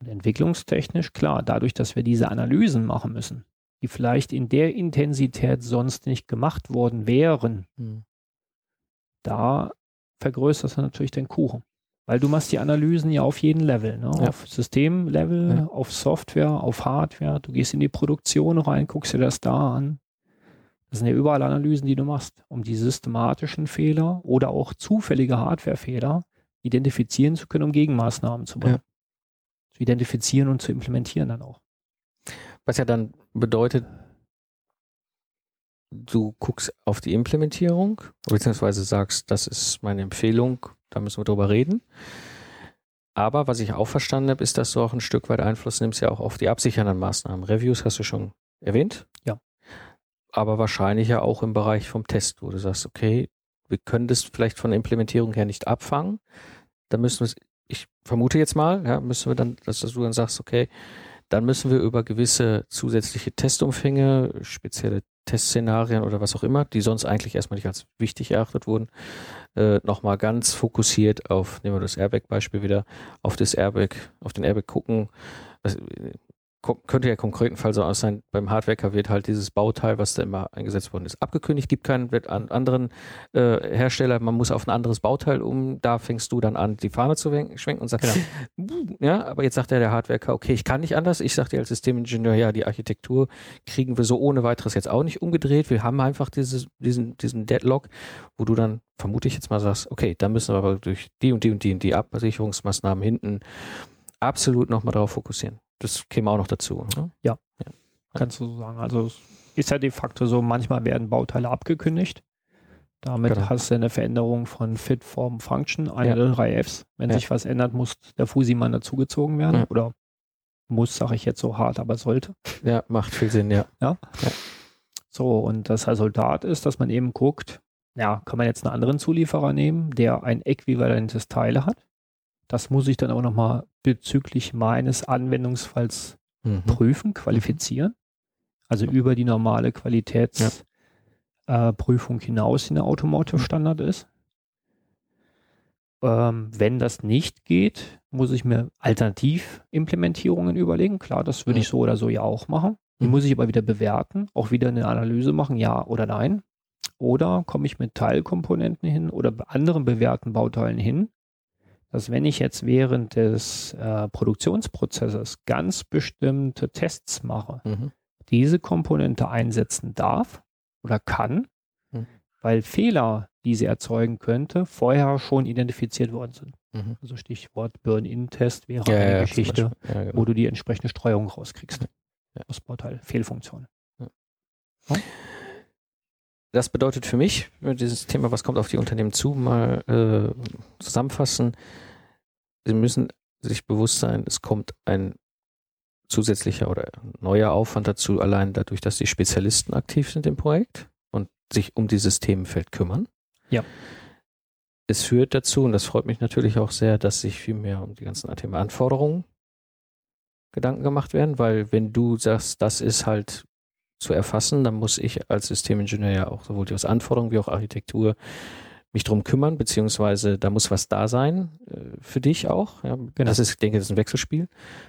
B: Und entwicklungstechnisch, klar, dadurch, dass wir diese Analysen machen müssen, die vielleicht in der Intensität sonst nicht gemacht worden wären,
A: Mhm.
B: da vergrößerst du natürlich den Kuchen. Weil du machst die Analysen ja auf jeden Level, ne?
A: Ja.
B: auf Systemlevel,
A: Ja.
B: auf Software, auf Hardware. Du gehst in die Produktion rein, guckst dir das da an. Das sind ja überall Analysen, die du machst, um die systematischen Fehler oder auch zufällige Hardwarefehler identifizieren zu können, um Gegenmaßnahmen zu bringen. Identifizieren und zu implementieren dann auch.
A: Was ja dann bedeutet, du guckst auf die Implementierung, beziehungsweise sagst, das ist meine Empfehlung, da müssen wir drüber reden. Aber was ich auch verstanden habe, ist, dass du auch ein Stück weit Einfluss nimmst ja auch auf die absichernden Maßnahmen. Reviews hast du schon erwähnt.
B: Ja.
A: Aber wahrscheinlich ja auch im Bereich vom Test, wo du sagst, okay, wir können das vielleicht von der Implementierung her nicht abfangen. Da müssen wir es, ich vermute jetzt mal, ja, müssen wir dann, dass du dann sagst, okay, dann müssen wir über gewisse zusätzliche Testumfänge, spezielle Testszenarien oder was auch immer, die sonst eigentlich erstmal nicht als wichtig erachtet wurden, äh, nochmal ganz fokussiert auf, nehmen wir das Airbag-Beispiel wieder, auf das Airbag, auf den Airbag gucken. Ko- könnte ja konkret ein Fall so aus sein, beim Hardwareker wird halt dieses Bauteil, was da immer eingesetzt worden ist, abgekündigt, gibt keinen wird an anderen äh, Hersteller, man muss auf ein anderes Bauteil um, da fängst du dann an, die Fahne zu wen- schwenken und sagst, <laughs> ja, aber jetzt sagt ja der Hardwareker, okay, ich kann nicht anders. Ich sagte als Systemingenieur, ja, die Architektur kriegen wir so ohne weiteres jetzt auch nicht umgedreht. Wir haben einfach dieses, diesen, diesen Deadlock, wo du dann, vermute ich jetzt mal, sagst, okay, da müssen wir aber durch die und die und die und die Absicherungsmaßnahmen hinten absolut nochmal darauf fokussieren. Das käme auch noch dazu. Ne?
B: Kannst du so sagen. Also es ist ja de facto so, manchmal werden Bauteile abgekündigt. Damit
A: Genau.
B: hast du eine Veränderung von Fit, Form, Function, eine
A: Ja.
B: der drei Fs. Wenn
A: Ja.
B: sich was ändert, muss der Fusimann dazugezogen werden.
A: Ja.
B: Oder muss, sage ich jetzt so hart, aber sollte.
A: Ja, macht viel Sinn, ja.
B: So, und das Resultat ist, dass man eben guckt, ja, kann man jetzt einen anderen Zulieferer nehmen, der ein äquivalentes Teil hat. Das muss ich dann aber nochmal bezüglich meines Anwendungsfalls
A: Mhm.
B: prüfen, qualifizieren. Also über die normale Qualitätsprüfung äh, Prüfung hinaus, die eine Automotive-Standard ist. Ähm, wenn das nicht geht, muss ich mir Alternativimplementierungen überlegen. Klar, das würde
A: Mhm.
B: ich so oder so ja auch machen. Die
A: Mhm.
B: muss ich aber wieder bewerten, auch wieder eine Analyse machen, ja oder nein. Oder komme ich mit Teilkomponenten hin oder anderen bewährten Bauteilen hin, dass wenn ich jetzt während des äh, Produktionsprozesses ganz bestimmte Tests mache,
A: Mhm.
B: diese Komponente einsetzen darf oder kann,
A: Mhm.
B: weil Fehler, die sie erzeugen könnte, vorher schon identifiziert worden sind.
A: Mhm.
B: Also Stichwort Burn-In-Test wäre
A: Ja,
B: eine
A: ja,
B: Geschichte.
A: Ja, genau.
B: wo du die entsprechende Streuung rauskriegst.
A: Ja.
B: Das Bauteil, Fehlfunktion.
A: Das bedeutet für mich, wenn wir dieses Thema, was kommt auf die Unternehmen zu, mal äh, zusammenfassen. Sie müssen sich bewusst sein, es kommt ein zusätzlicher oder neuer Aufwand dazu, allein dadurch, dass die Spezialisten aktiv sind im Projekt und sich um dieses Themenfeld kümmern.
B: Ja.
A: Es führt dazu, und das freut mich natürlich auch sehr, dass sich viel mehr um die ganzen Thema Anforderungen Gedanken gemacht werden, weil wenn du sagst, das ist halt zu erfassen, dann muss ich als Systemingenieur ja auch sowohl die Anforderungen wie auch Architektur mich drum kümmern, beziehungsweise da muss was da sein äh, für dich auch. Ja. Das ist, ich denke, das ist ein Wechselspiel.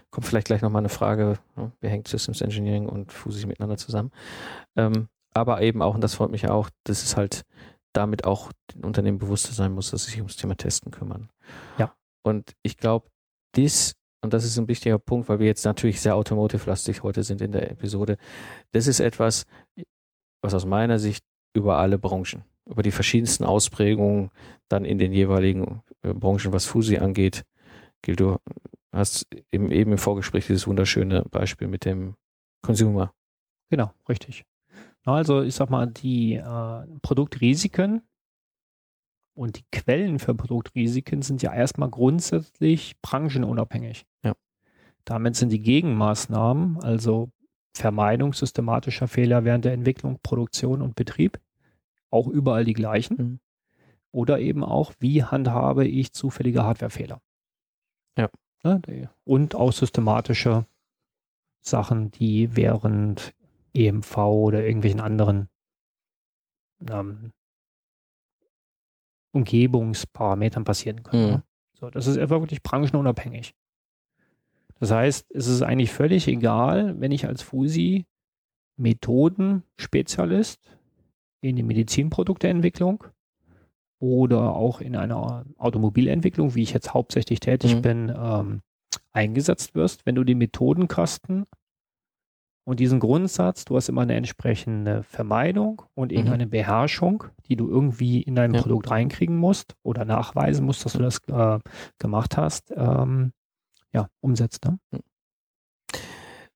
A: Kommt vielleicht gleich nochmal eine Frage, ja, wie hängt Systems Engineering und Fusi miteinander zusammen? Ähm, aber eben auch, und das freut mich auch, das ist halt damit auch den Unternehmen bewusster sein muss, dass sie sich ums Thema Testen kümmern.
B: Ja.
A: Und ich glaube, dies, und das ist ein wichtiger Punkt, weil wir jetzt natürlich sehr automotive-lastig heute sind in der Episode, das ist etwas, was aus meiner Sicht über alle Branchen, über die verschiedensten Ausprägungen dann in den jeweiligen äh, Branchen, was Fusi angeht, gilt. Du hast eben, eben im Vorgespräch dieses wunderschöne Beispiel mit dem Consumer.
B: Genau, richtig. Also ich sag mal, die äh, Produktrisiken und die Quellen für Produktrisiken sind ja erstmal grundsätzlich branchenunabhängig. Damit sind die Gegenmaßnahmen, also Vermeidung systematischer Fehler während der Entwicklung, Produktion und Betrieb, auch überall die gleichen. Mhm. Oder eben auch, wie handhabe ich zufällige Hardwarefehler.
A: Ja.
B: Ne, und auch systematische Sachen, die während EMV oder irgendwelchen anderen ähm, Umgebungsparametern passieren können. Mhm. Ne? So, das ist einfach wirklich branchenunabhängig. Das heißt, es ist eigentlich völlig egal, wenn ich als Fusi Methodenspezialist in die Medizinprodukteentwicklung oder auch in einer Automobilentwicklung, wie ich jetzt hauptsächlich tätig mhm. bin, ähm, eingesetzt wirst, wenn du die Methodenkasten und diesen Grundsatz, du hast immer eine entsprechende Vermeidung und mhm. irgendeine mhm. Beherrschung, die du irgendwie in dein ja. Produkt reinkriegen musst oder nachweisen musst, dass du das äh, gemacht hast, ähm, ja, umsetzt. Ne?
A: Hm.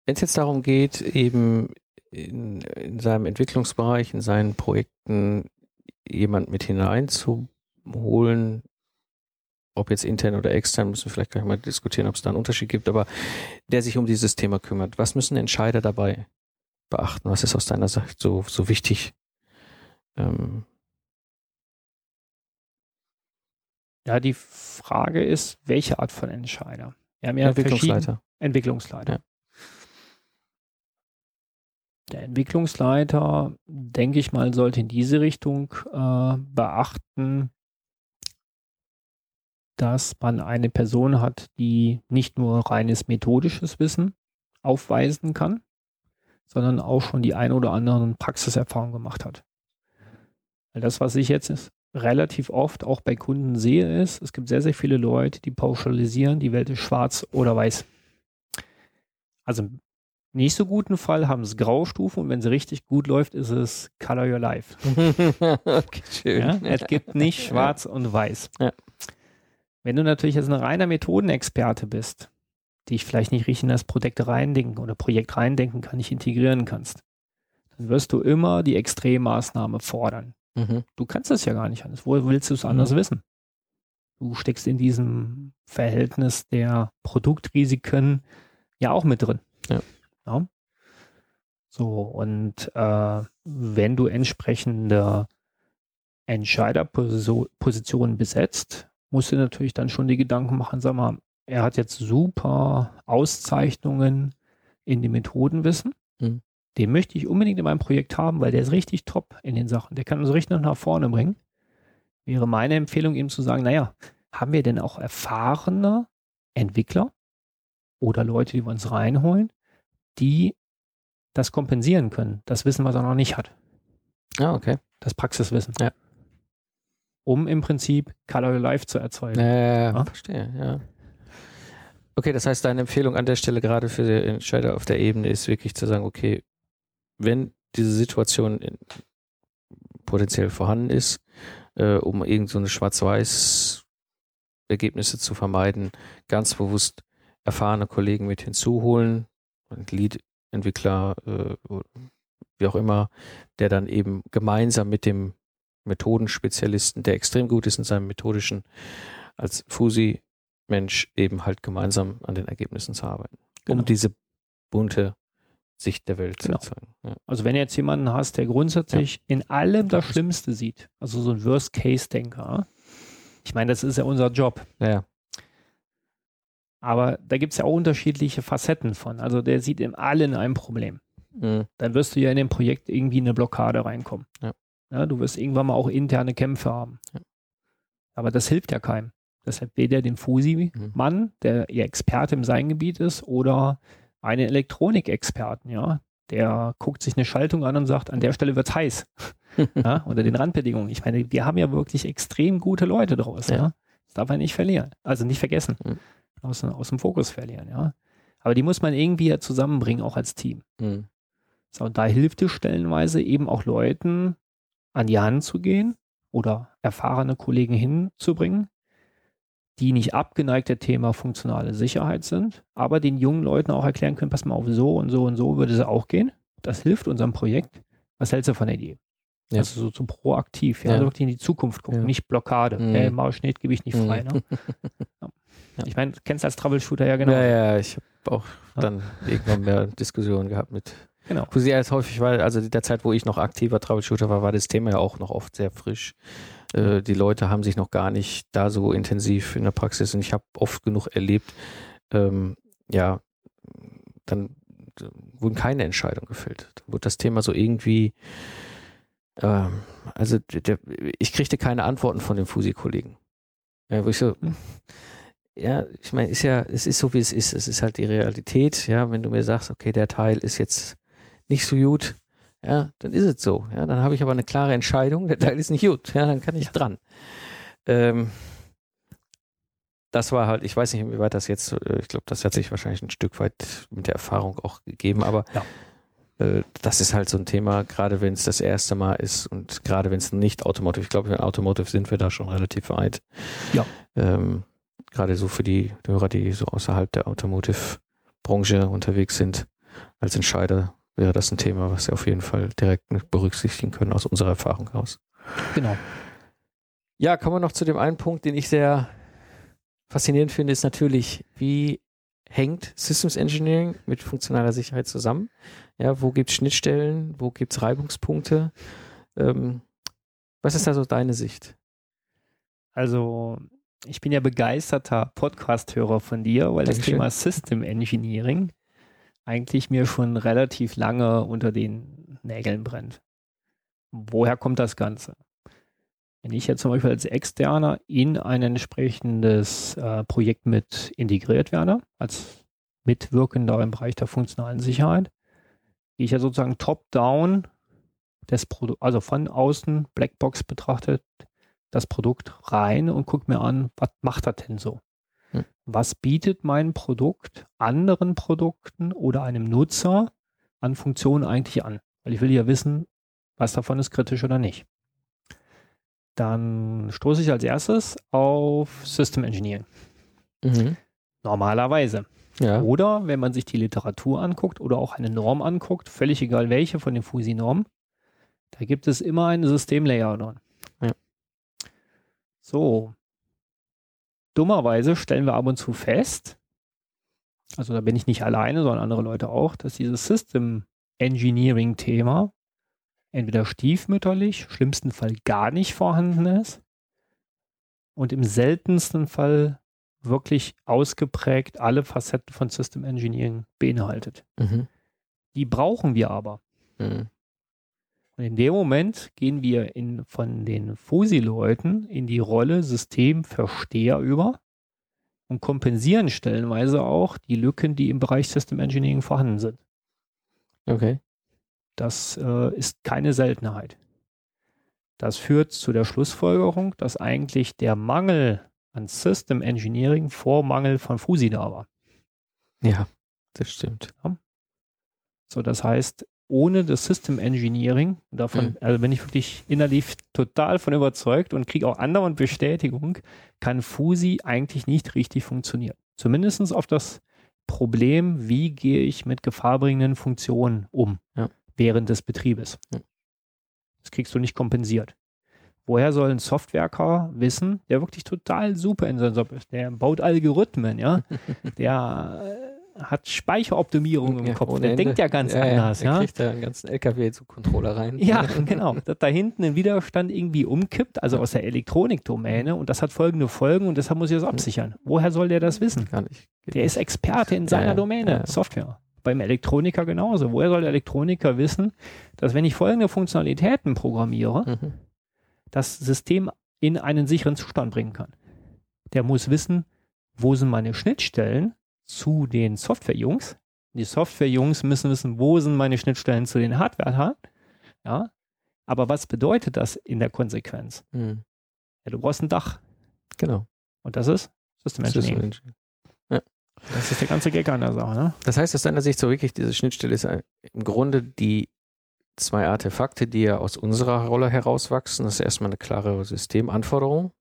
A: Wenn es jetzt darum geht, eben in, in seinem Entwicklungsbereich, in seinen Projekten jemand mit hineinzuholen, ob jetzt intern oder extern, müssen wir vielleicht gleich mal diskutieren, ob es da einen Unterschied gibt, aber der sich um dieses Thema kümmert. Was müssen Entscheider dabei beachten? Was ist aus deiner Sicht so, so wichtig? Ähm
B: ja, die Frage ist, welche Art von Entscheider?
A: Wir haben ja Entwicklungsleiter.
B: Entwicklungsleiter. Ja. Der Entwicklungsleiter, denke ich mal, sollte in diese Richtung äh, beachten, dass man eine Person hat, die nicht nur reines methodisches Wissen aufweisen kann, sondern auch schon die ein oder anderen Praxiserfahrungen gemacht hat. Weil das, was ich jetzt relativ oft auch bei Kunden sehe, ist, es gibt sehr, sehr viele Leute, die pauschalisieren, die Welt ist schwarz oder weiß. Also im nicht so guten Fall haben es Graustufen und wenn sie richtig gut läuft, ist es Color Your Life. <laughs> okay, schön. Ja, es gibt nicht schwarz ja. und weiß. Ja. Wenn du natürlich jetzt ein reiner Methodenexperte bist, die ich vielleicht nicht richtig in das Projekt reindenken oder Projekt reindenken kann, nicht integrieren kannst, dann wirst du immer die Extremmaßnahme fordern. Mhm. Du kannst das ja gar nicht anders. Wo willst du es anders mhm. wissen? Du steckst in diesem Verhältnis der Produktrisiken ja auch mit drin. Ja. ja? So, und äh, wenn du entsprechende Entscheiderpositionen besetzt, musst du natürlich dann schon die Gedanken machen, sag mal, er hat jetzt super Auszeichnungen in dem Methodenwissen. Mhm. Den möchte ich unbedingt in meinem Projekt haben, weil der ist richtig top in den Sachen. Der kann uns richtig nach vorne bringen. Wäre meine Empfehlung eben zu sagen, naja, haben wir denn auch erfahrene Entwickler oder Leute, die wir uns reinholen, die das kompensieren können, das Wissen, was er noch nicht hat.
A: Ah, okay.
B: Das Praxiswissen.
A: Ja
B: um im Prinzip Color Life zu erzeugen.
A: Ja, ja, verstehe, ja. Okay, das heißt, deine Empfehlung an der Stelle gerade für die Entscheider auf der Ebene ist wirklich zu sagen, okay, wenn diese Situation in, potenziell vorhanden ist, äh, um irgend so eine Schwarz-Weiß Ergebnisse zu vermeiden, ganz bewusst erfahrene Kollegen mit hinzuholen, Lead-Entwickler, äh, wie auch immer, der dann eben gemeinsam mit dem Methodenspezialisten, der extrem gut ist in seinem methodischen, als Fusi-Mensch eben halt gemeinsam an den Ergebnissen zu arbeiten, genau. um diese bunte Sicht der Welt genau. zu erzeugen.
B: Ja. Also wenn jetzt jemanden hast, der grundsätzlich ja. in allem das Schlimmste sieht, also so ein Worst-Case-Denker, ich meine, das ist ja unser Job.
A: Ja.
B: Aber da gibt es ja auch unterschiedliche Facetten von. Also der sieht in allen ein Problem. Mhm. Dann wirst du ja in dem Projekt irgendwie in eine Blockade reinkommen. Ja. Ja, du wirst irgendwann mal auch interne Kämpfe haben. Aber das hilft ja keinem. Deshalb weder den Fusi-Mann, mhm. der ihr Experte im sein Gebiet ist, oder einen Elektronikexperten, ja. der guckt sich eine Schaltung an und sagt, an der Stelle wird's heiß. <laughs> ja, unter den Randbedingungen. Ich meine, wir haben ja wirklich extrem gute Leute draus. Ja. ja? Das darf man nicht verlieren. Also nicht vergessen. Mhm. Aus, aus dem Fokus verlieren, ja. Aber die muss man irgendwie ja zusammenbringen, auch als Team. Mhm. So, und da hilft es stellenweise eben auch Leuten an die Hand zu gehen oder erfahrene Kollegen hinzubringen, die nicht abgeneigt der Thema funktionale Sicherheit sind, aber den jungen Leuten auch erklären können, pass mal auf, so und so und so würde es auch gehen. Das hilft unserem Projekt. Was hältst du von der Idee? Ja. Also so, so proaktiv, ja, ja. Also wirklich in die Zukunft gucken, ja. nicht Blockade. Mhm. Hey, Mauschnitt gebe ich nicht frei. Mhm. <laughs> Ne? ja. Ich meine, du kennst als Troubleshooter ja genau.
A: Ja, ja, ich habe auch dann irgendwann mehr Diskussionen gehabt mit Genau. Wo sie als häufig war, also der Zeit, wo ich noch aktiver Troubleshooter war, war das Thema ja auch noch oft sehr frisch. Äh, die Leute haben sich noch gar nicht da so intensiv in der Praxis und ich habe oft genug erlebt, ähm, ja, dann wurden keine Entscheidungen gefällt. Dann wurde das Thema so irgendwie, ähm, also der, ich kriegte keine Antworten von den Fusi-Kollegen. Ja, wo ich so, hm. ja, ich meine, ist ja, es ist so wie es ist. Es ist halt die Realität. Ja, wenn du mir sagst, okay, der Teil ist jetzt nicht so gut, ja, dann ist es so. Ja, dann habe ich aber eine klare Entscheidung, der Teil ist nicht gut, ja, dann kann ich dran. Ähm, das war halt, ich weiß nicht, inwieweit das jetzt, äh, ich glaube, das hat sich wahrscheinlich ein Stück weit mit der Erfahrung auch gegeben, aber ja. äh, das ist halt so ein Thema, gerade wenn es das erste Mal ist und gerade wenn es nicht Automotive, ich glaube, in Automotive sind wir da schon relativ weit.
B: Ja.
A: Ähm, gerade so für die Hörer, die so außerhalb der Automotive-Branche unterwegs sind, als Entscheider wäre das ein Thema, was wir auf jeden Fall direkt berücksichtigen können aus unserer Erfahrung heraus.
B: Genau.
A: Ja, kommen wir noch zu dem einen Punkt, den ich sehr faszinierend finde, ist natürlich, wie hängt Systems Engineering mit funktionaler Sicherheit zusammen? Ja, wo gibt es Schnittstellen? Wo gibt es Reibungspunkte? Ähm, was ist da so deine Sicht?
B: Also, ich bin ja begeisterter Podcast-Hörer von dir, weil Dankeschön. das Thema System Engineering eigentlich mir schon relativ lange unter den Nägeln brennt. Woher kommt das Ganze? Wenn ich jetzt zum Beispiel als Externer in ein entsprechendes äh, Projekt mit integriert werde, als Mitwirkender im Bereich der funktionalen Sicherheit, gehe ich ja sozusagen top-down also von außen Blackbox betrachtet, das Produkt rein und gucke mir an, was macht das denn so? Hm. Was bietet mein Produkt anderen Produkten oder einem Nutzer an Funktionen eigentlich an? Weil ich will ja wissen, was davon ist kritisch oder nicht. Dann stoße ich als erstes auf System Engineering. Mhm. Normalerweise. Ja. Oder wenn man sich die Literatur anguckt oder auch eine Norm anguckt, völlig egal welche von den FUSI-Normen, da gibt es immer eine Systemlayer. Ja. So, Dummerweise stellen wir ab und zu fest, also da bin ich nicht alleine, sondern andere Leute auch, dass dieses System Engineering Thema entweder stiefmütterlich, schlimmsten Fall gar nicht vorhanden ist und im seltensten Fall wirklich ausgeprägt alle Facetten von System Engineering beinhaltet. Mhm. Die brauchen wir aber. Mhm. Und in dem Moment gehen wir in, von den FUSI-Leuten in die Rolle Systemversteher über und kompensieren stellenweise auch die Lücken, die im Bereich System Engineering vorhanden sind.
A: Okay.
B: Das äh, ist keine Seltenheit. Das führt zu der Schlussfolgerung, dass eigentlich der Mangel an System Engineering vor Mangel von FUSI da war.
A: Ja, das stimmt. Ja.
B: So, das heißt, ohne das System Engineering, davon, mhm. also bin ich wirklich innerlich total von überzeugt und kriege auch andauernd Bestätigung, kann Fusi eigentlich nicht richtig funktionieren. Zumindest auf das Problem, wie gehe ich mit gefahrbringenden Funktionen um ja. während des Betriebes. Ja. Das kriegst du nicht kompensiert. Woher soll ein Softwareker wissen, der wirklich total super in seinem Job ist? Der baut Algorithmen, ja. <laughs> der hat Speicheroptimierung im ja, Kopf. Der Ende. denkt ja ganz ja, anders. Ja,
A: der kriegt da einen ganzen LKW-Controller rein.
B: Ja, <laughs> genau. Dass da hinten ein Widerstand irgendwie umkippt, also aus der Elektronikdomäne und das hat folgende Folgen und deshalb muss ich das hm. absichern. Woher soll der das wissen?
A: Gar nicht.
B: Der ist Experte in seiner Domäne, Software. Beim Elektroniker genauso. Woher soll der Elektroniker wissen, dass wenn ich folgende Funktionalitäten programmiere, mhm. das System in einen sicheren Zustand bringen kann? Der muss wissen, wo sind meine Schnittstellen, zu den Software-Jungs, Die Software-Jungs müssen wissen, wo sind meine Schnittstellen zu den Hardware. Ja. Aber was bedeutet das in der Konsequenz?
A: Mhm.
B: Ja, du brauchst ein Dach.
A: Genau.
B: Und das ist System Engineering.
A: System Engineering.
B: Das ist der ganze Gag an der Sache. Ne?
A: Das heißt, aus deiner Sicht so wirklich, diese Schnittstelle ist im Grunde die zwei Artefakte, die ja aus unserer Rolle herauswachsen. Das ist erstmal eine klare Systemanforderung,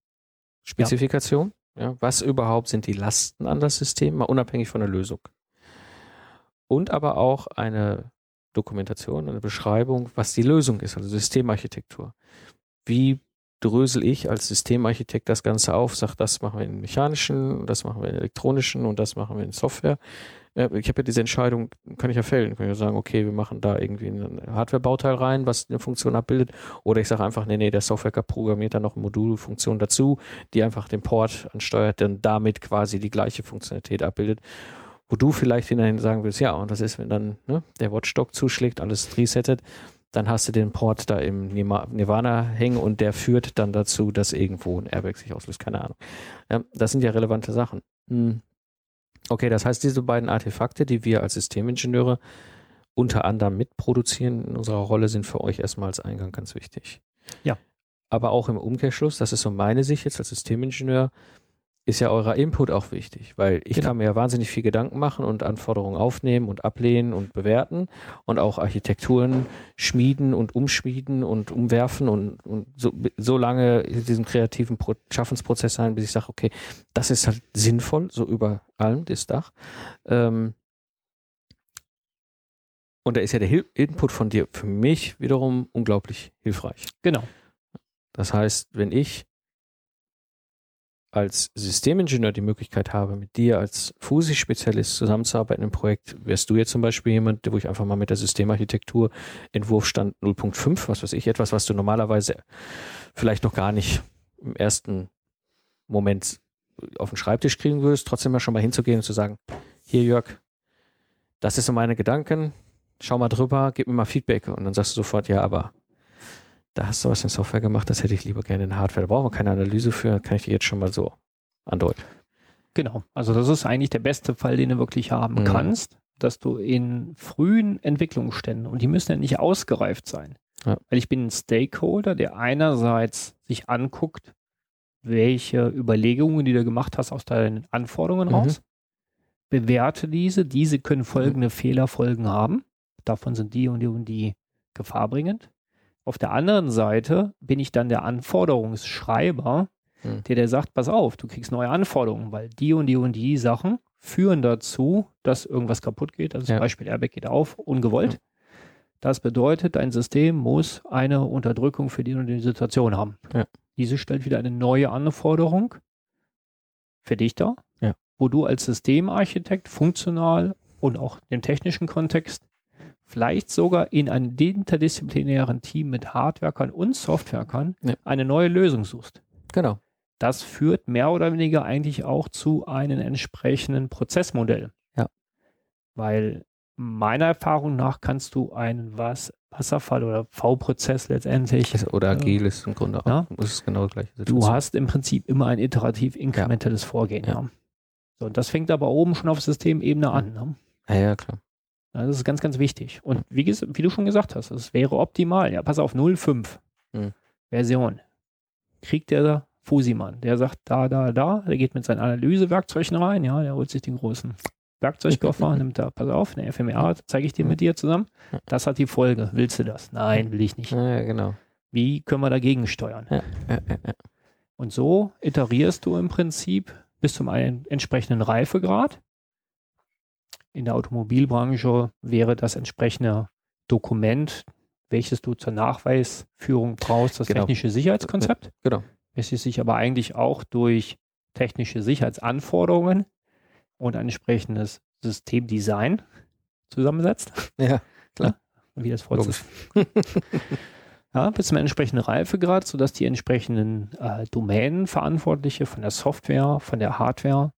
A: Spezifikation. Ja. Was überhaupt sind die Lasten an das System, mal unabhängig von der Lösung. Und aber auch eine Dokumentation, eine Beschreibung, was die Lösung ist, also Systemarchitektur. Wie drösel ich als Systemarchitekt das Ganze auf, sag, das machen wir in mechanischen, das machen wir in elektronischen und das machen wir in Software. Ich habe ja diese Entscheidung, kann ich ja fällen. Kann ich ja sagen, okay, wir machen da irgendwie ein Hardware-Bauteil rein, was eine Funktion abbildet. Oder ich sage einfach, nee, nee, der Software programmiert da noch eine Modulfunktion dazu, die einfach den Port ansteuert, dann damit quasi die gleiche Funktionalität abbildet. Wo du vielleicht hinterhin sagen willst, ja, und das ist, wenn dann ne, der Watchdog zuschlägt, alles resettet, dann hast du den Port da im Nirvana hängen und der führt dann dazu, dass irgendwo ein Airbag sich auslöst. Keine Ahnung. Ja, das sind ja relevante Sachen. Hm. Okay, das heißt, diese beiden Artefakte, die wir als Systemingenieure unter anderem mitproduzieren in unserer Rolle, sind für euch erstmal als Eingang ganz wichtig.
B: Ja.
A: Aber auch im Umkehrschluss, das ist so meine Sicht jetzt als Systemingenieur, ist ja eurer Input auch wichtig, weil ich
B: Genau.
A: kann mir ja wahnsinnig viel Gedanken machen und Anforderungen aufnehmen und ablehnen und bewerten und auch Architekturen schmieden und umschmieden und umwerfen und, und so, so lange in diesem kreativen Pro Schaffensprozess sein, bis ich sage, okay, das ist halt sinnvoll, so über allem, das Dach. Ähm, und da ist ja der Hil Input von dir für mich wiederum unglaublich hilfreich.
B: Genau.
A: Das heißt, wenn ich als Systemingenieur die Möglichkeit habe, mit dir als Fusi-Spezialist zusammenzuarbeiten im Projekt, wärst du jetzt zum Beispiel jemand, wo ich einfach mal mit der Systemarchitektur Entwurfstand 0.5, was weiß ich, etwas, was du normalerweise vielleicht noch gar nicht im ersten Moment auf den Schreibtisch kriegen würdest, trotzdem mal schon mal hinzugehen und zu sagen, hier Jörg, das ist so meine Gedanken, schau mal drüber, gib mir mal Feedback. Und dann sagst du sofort, ja, aber da hast du was in Software gemacht, das hätte ich lieber gerne in Hardware. Da brauchen wir keine Analyse für, kann ich dir jetzt schon mal so andeuten.
B: Genau. Also das ist eigentlich der beste Fall, den du wirklich haben
A: Mhm.
B: kannst, dass du in frühen Entwicklungsständen, und die müssen ja nicht ausgereift sein,
A: Ja.
B: weil ich bin ein Stakeholder, der einerseits sich anguckt, welche Überlegungen, die du gemacht hast, aus deinen Anforderungen
A: Mhm.
B: raus, bewerte diese, diese können folgende Fehlerfolgen haben, davon sind die und die und die gefahrbringend. Auf der anderen Seite bin ich dann der Anforderungsschreiber,
A: Mhm.
B: der der sagt, pass auf, du kriegst neue Anforderungen, weil die und die und die Sachen führen dazu, dass irgendwas kaputt geht. Also zum
A: Ja.
B: Beispiel Airbag geht auf, ungewollt.
A: Ja.
B: Das bedeutet, dein System muss eine Unterdrückung für die und die Situation haben.
A: Ja.
B: Diese stellt wieder eine neue Anforderung für dich dar,
A: Ja.
B: wo du als Systemarchitekt funktional und auch im technischen Kontext vielleicht sogar in einem interdisziplinären Team mit Hardwerkern und Softwerkern
A: Ja.
B: eine neue Lösung suchst.
A: Genau.
B: Das führt mehr oder weniger eigentlich auch zu einem entsprechenden Prozessmodell.
A: Ja.
B: Weil meiner Erfahrung nach kannst du einen was Wasserfall oder V-Prozess letztendlich.
A: Ist- Oder agil ist im Grunde auch.
B: Ja.
A: Das ist genau das gleiche.
B: Du hast im Prinzip immer ein iterativ inkrementelles Vorgehen.
A: Ja.
B: Ja. So, und das fängt aber oben schon auf Systemebene an. Ne?
A: Ja, ja, klar.
B: Ja, das ist ganz, ganz wichtig. Und wie, wie du schon gesagt hast, es wäre optimal. Ja, pass auf, 0.5
A: Hm.
B: Version. Kriegt der Fusimann, der sagt da, da, da, der geht mit seinen Analysewerkzeugen rein, ja, der holt sich den großen Werkzeugkoffer, <laughs> nimmt da, pass auf, eine FMEA, zeige ich dir mit dir zusammen. Das hat die Folge. Willst du das? Nein, will ich nicht.
A: Ja, genau.
B: Wie können wir dagegen steuern?
A: Ja, ja, ja.
B: Und so iterierst du im Prinzip bis zum einen entsprechenden Reifegrad. In der Automobilbranche wäre das entsprechende Dokument, welches du zur Nachweisführung brauchst, das
A: Genau.
B: technische Sicherheitskonzept,
A: Genau.
B: welches sich aber eigentlich auch durch technische Sicherheitsanforderungen und ein entsprechendes Systemdesign zusammensetzt.
A: Ja,
B: Wie das vorzustellen ja, bis zum entsprechenden Reifegrad, sodass die entsprechenden äh, Domänenverantwortliche von der Software, von der Hardware,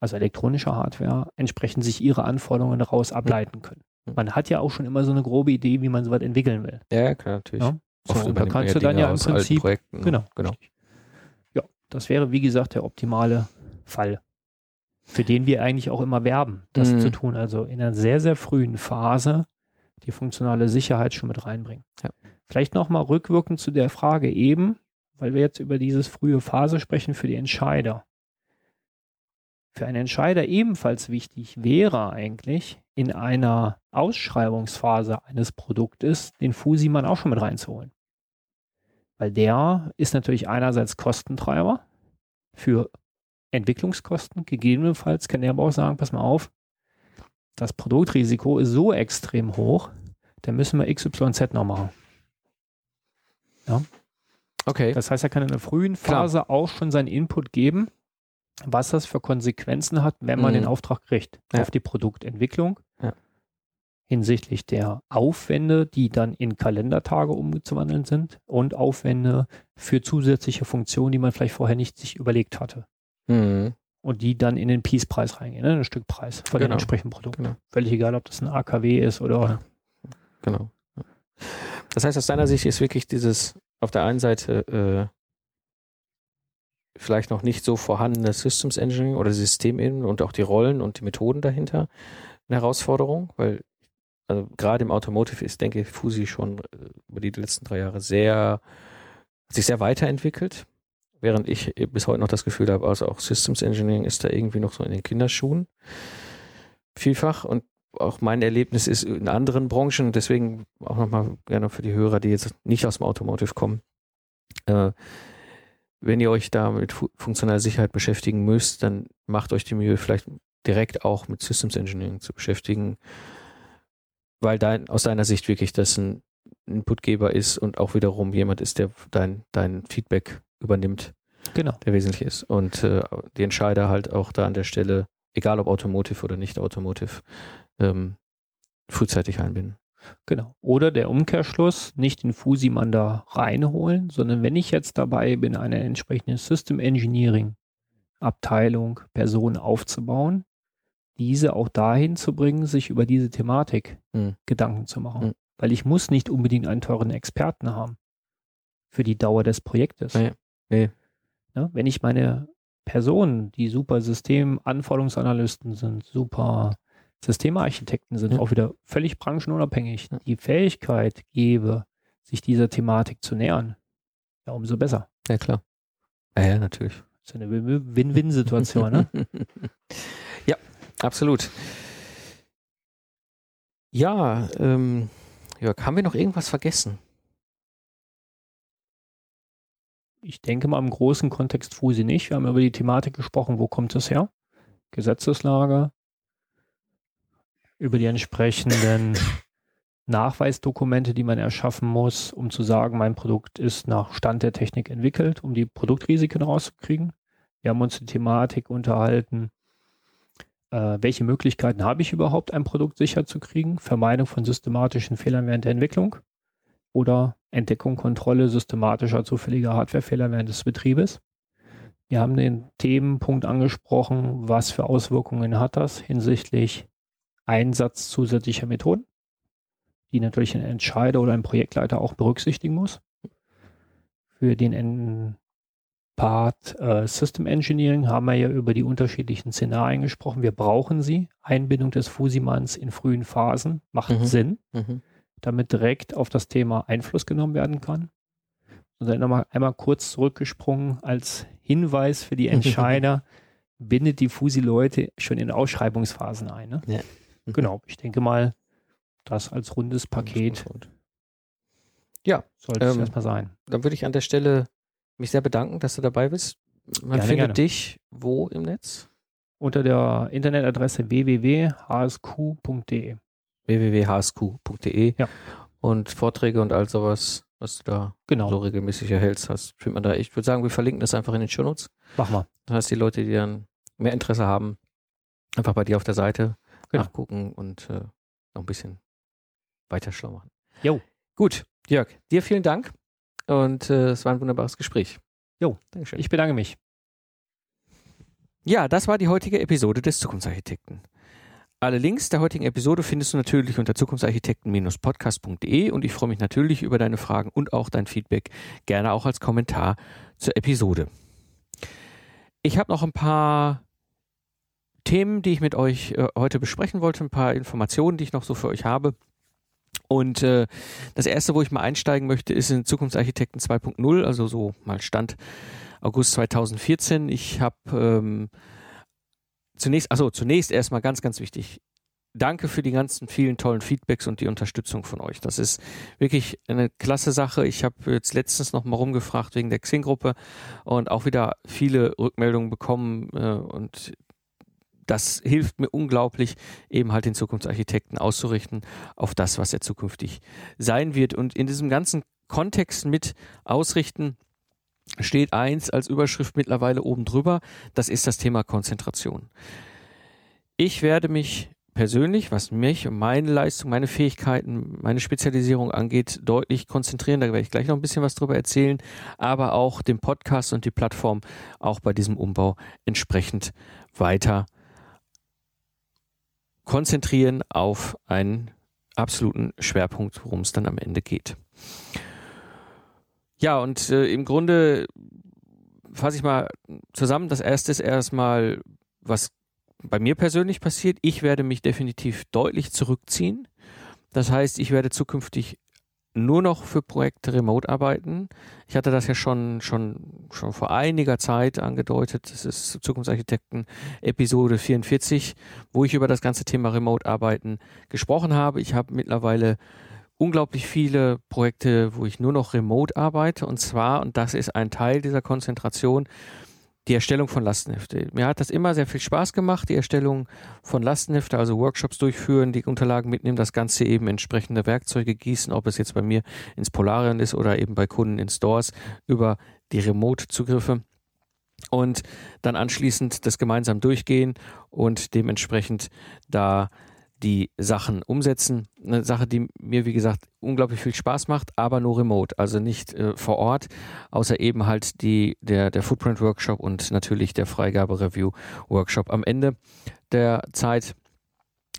B: also elektronischer Hardware, entsprechend sich ihre Anforderungen daraus ableiten können.
A: Mhm.
B: Man hat ja auch schon immer so eine grobe Idee, wie man sowas entwickeln will.
A: Ja, klar, natürlich.
B: Ja? So, und da kannst du dann
A: Dinge
B: ja im Prinzip,
A: Projekten.
B: genau,
A: genau.
B: richtig. Ja, das wäre wie gesagt der optimale Fall. für den wir eigentlich auch immer werben, das
A: Mhm.
B: zu tun. Also in einer sehr, sehr frühen Phase die funktionale Sicherheit schon mit reinbringen.
A: Ja.
B: Vielleicht nochmal rückwirkend zu der Frage eben, weil wir jetzt über dieses frühe Phase sprechen für die Entscheider. Für einen Entscheider ebenfalls wichtig wäre eigentlich, in einer Ausschreibungsphase eines Produktes den Fusiman auch schon mit reinzuholen. Weil der ist natürlich einerseits Kostentreiber für Entwicklungskosten. Gegebenenfalls kann der aber auch sagen, pass mal auf, das Produktrisiko ist so extrem hoch, da müssen wir XYZ noch machen.
A: Okay.
B: Das heißt, er kann in der frühen
A: Klar.
B: Phase auch schon seinen Input geben, was das für Konsequenzen hat, wenn man
A: Mhm.
B: den Auftrag kriegt
A: Ja.
B: auf die Produktentwicklung.
A: Ja.
B: Hinsichtlich der Aufwände, die dann in Kalendertage umzuwandeln sind und Aufwände für zusätzliche Funktionen, die man vielleicht vorher nicht sich überlegt hatte.
A: Mhm.
B: Und die dann in den Piece-Preis reingehen, ne? den Stückpreis von
A: Genau.
B: den entsprechenden Produkten.
A: Genau.
B: Völlig egal, ob das ein AKW ist oder
A: Genau. Das heißt, aus deiner Sicht ist wirklich dieses auf der einen Seite äh, vielleicht noch nicht so vorhandene Systems Engineering oder Systemebene und auch die Rollen und die Methoden dahinter eine Herausforderung, weil also gerade im Automotive ist, denke ich, Fusi schon äh, über die letzten drei Jahre sehr, hat sich sehr weiterentwickelt, während ich bis heute noch das Gefühl habe, also auch Systems Engineering ist da irgendwie noch so in den Kinderschuhen. Vielfach. Und auch mein Erlebnis ist in anderen Branchen, deswegen auch nochmal gerne für die Hörer, die jetzt nicht aus dem Automotive kommen, äh, wenn ihr euch da mit fu funktionaler Sicherheit beschäftigen müsst, dann macht euch die Mühe, vielleicht direkt auch mit Systems Engineering zu beschäftigen, weil dein, aus deiner Sicht wirklich das ein Inputgeber ist und auch wiederum jemand ist, der dein, dein Feedback übernimmt,
B: genau.
A: der wesentlich ist. Und äh, die Entscheider halt auch da an der Stelle, egal ob Automotive oder nicht Automotive, ähm, frühzeitig einbinden.
B: Genau. Oder der Umkehrschluss, nicht den Fusiman da reinholen, sondern wenn ich jetzt dabei bin, eine entsprechende System Engineering Abteilung, Person aufzubauen, diese auch dahin zu bringen, sich über diese Thematik
A: Mhm.
B: Gedanken zu machen.
A: Mhm.
B: Weil ich muss nicht unbedingt einen teuren Experten haben für die Dauer des Projektes.
A: Nee. Nee.
B: Ja, wenn ich meine Personen, die super Systemanforderungsanalysten sind, super Systemarchitekten sind,
A: Ja.
B: auch wieder völlig branchenunabhängig, die Fähigkeit gebe, sich dieser Thematik zu nähern, ja, umso besser.
A: Ja, klar. Ja, ja, natürlich.
B: Das ist eine Win- Win-Win-Situation, ne? <laughs>
A: ja, absolut. Ja, ähm, Jörg, haben wir noch irgendwas vergessen?
B: Ich denke mal im großen Kontext Fusi nicht. Wir haben über die Thematik gesprochen, wo kommt es her? Gesetzeslage, über die entsprechenden Nachweisdokumente, die man erschaffen muss, um zu sagen, mein Produkt ist nach Stand der Technik entwickelt, um die Produktrisiken rauszukriegen. Wir haben uns die Thematik unterhalten, äh, welche Möglichkeiten habe ich überhaupt, ein Produkt sicher zu kriegen? Vermeidung von systematischen Fehlern während der Entwicklung oder Entdeckung, Kontrolle systematischer zufälliger Hardwarefehler während des Betriebes. Wir haben den Themenpunkt angesprochen, was für Auswirkungen hat das hinsichtlich Einsatz zusätzlicher Methoden, die natürlich ein Entscheider oder ein Projektleiter auch berücksichtigen muss. Für den en- Part äh, System Engineering haben wir ja über die unterschiedlichen Szenarien gesprochen. Wir brauchen sie. Einbindung des Fusimans in frühen Phasen macht
A: Mhm.
B: Sinn
A: Mhm.
B: damit direkt auf das Thema Einfluss genommen werden kann. Und dann nochmal einmal kurz zurückgesprungen als Hinweis für die <laughs> Entscheider, bindet die Fusi-Leute schon in Ausschreibungsphasen ein. Ne?
A: Ja. Mhm.
B: Genau, ich denke mal, das als rundes Paket
A: Ja,
B: sollte es
A: Ähm,
B: erstmal sein.
A: dann würde ich an der Stelle mich sehr bedanken, dass du dabei bist. Man
B: Gerne,
A: findet
B: gerne.
A: dich wo im Netz?
B: Unter der Internetadresse www.hsq.de.
A: www.hsq.de
B: Ja.
A: und Vorträge und all sowas, was du da
B: Genau,
A: so regelmäßig erhältst, hast, findet man da. Ich würde sagen, wir verlinken das einfach in den Shownotes.
B: machen wir.
A: Das heißt, die Leute, die dann mehr Interesse haben, einfach bei dir auf der Seite
B: Genau.
A: nachgucken und äh, noch ein bisschen weiter schlau machen.
B: Jo.
A: Gut, Jörg, dir vielen Dank und äh, es war ein wunderbares Gespräch.
B: Jo.
A: Dankeschön.
B: Ich bedanke mich.
A: Ja, das war die heutige Episode des Zukunftsarchitekten. Alle Links der heutigen Episode findest du natürlich unter zukunftsarchitekten-podcast.de und ich freue mich natürlich über deine Fragen und auch dein Feedback, gerne auch als Kommentar zur Episode. Ich habe noch ein paar Themen, die ich mit euch äh, heute besprechen wollte, ein paar Informationen, die ich noch so für euch habe. Und äh, das erste, wo ich mal einsteigen möchte, ist in Zukunftsarchitekten 2.0, also so mal Stand August 2014. Ich habe ähm, zunächst, also zunächst erstmal ganz, ganz wichtig. Danke für die ganzen vielen tollen Feedbacks und die Unterstützung von euch. Das ist wirklich eine klasse Sache. Ich habe jetzt letztens noch mal rumgefragt wegen der Xing-Gruppe und auch wieder viele Rückmeldungen bekommen äh, und das hilft mir unglaublich, eben halt den Zukunftsarchitekten auszurichten auf das, was er zukünftig sein wird. Und in diesem ganzen Kontext mit ausrichten, steht eins als Überschrift mittlerweile oben drüber, das ist das Thema Konzentration. Ich werde mich persönlich, was mich und meine Leistung, meine Fähigkeiten, meine Spezialisierung angeht, deutlich konzentrieren. Da werde ich gleich noch ein bisschen was drüber erzählen, aber auch den Podcast und die Plattform auch bei diesem Umbau entsprechend weiter konzentrieren auf einen absoluten Schwerpunkt, worum es dann am Ende geht. Ja, und äh, im Grunde fasse ich mal zusammen. Das erste ist erstmal, was bei mir persönlich passiert. Ich werde mich definitiv deutlich zurückziehen. Das heißt, ich werde zukünftig nur noch für Projekte remote arbeiten. Ich hatte das ja schon, schon, schon vor einiger Zeit angedeutet. Das ist Zukunftsarchitekten Episode 44, wo ich über das ganze Thema Remote arbeiten gesprochen habe. Ich habe mittlerweile unglaublich viele Projekte, wo ich nur noch remote arbeite. Und zwar, und das ist ein Teil dieser Konzentration, die Erstellung von Lastenhefte. Mir hat das immer sehr viel Spaß gemacht, die Erstellung von Lastenhefte, also Workshops durchführen, die Unterlagen mitnehmen, das Ganze eben entsprechende Werkzeuge gießen, ob es jetzt bei mir ins Polarion ist oder eben bei Kunden in Stores über die Remote-Zugriffe und dann anschließend das gemeinsam durchgehen und dementsprechend da die Sachen umsetzen. Eine Sache, die mir, wie gesagt, unglaublich viel Spaß macht, aber nur remote, also nicht äh, vor Ort, außer eben halt die, der, der Footprint-Workshop und natürlich der Freigabe-Review-Workshop am Ende der Zeit.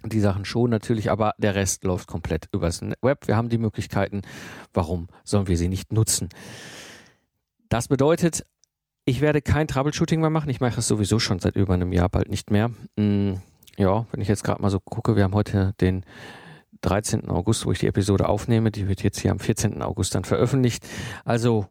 A: Die Sachen schon natürlich, aber der Rest läuft komplett übers Web. Wir haben die Möglichkeiten. Warum sollen wir sie nicht nutzen? Das bedeutet, ich werde kein Troubleshooting mehr machen. Ich mache es sowieso schon seit über einem Jahr bald nicht mehr. Hm ja, wenn ich jetzt gerade mal so gucke, wir haben heute den 13. August, wo ich die Episode aufnehme. Die wird jetzt hier am 14. August dann veröffentlicht. Also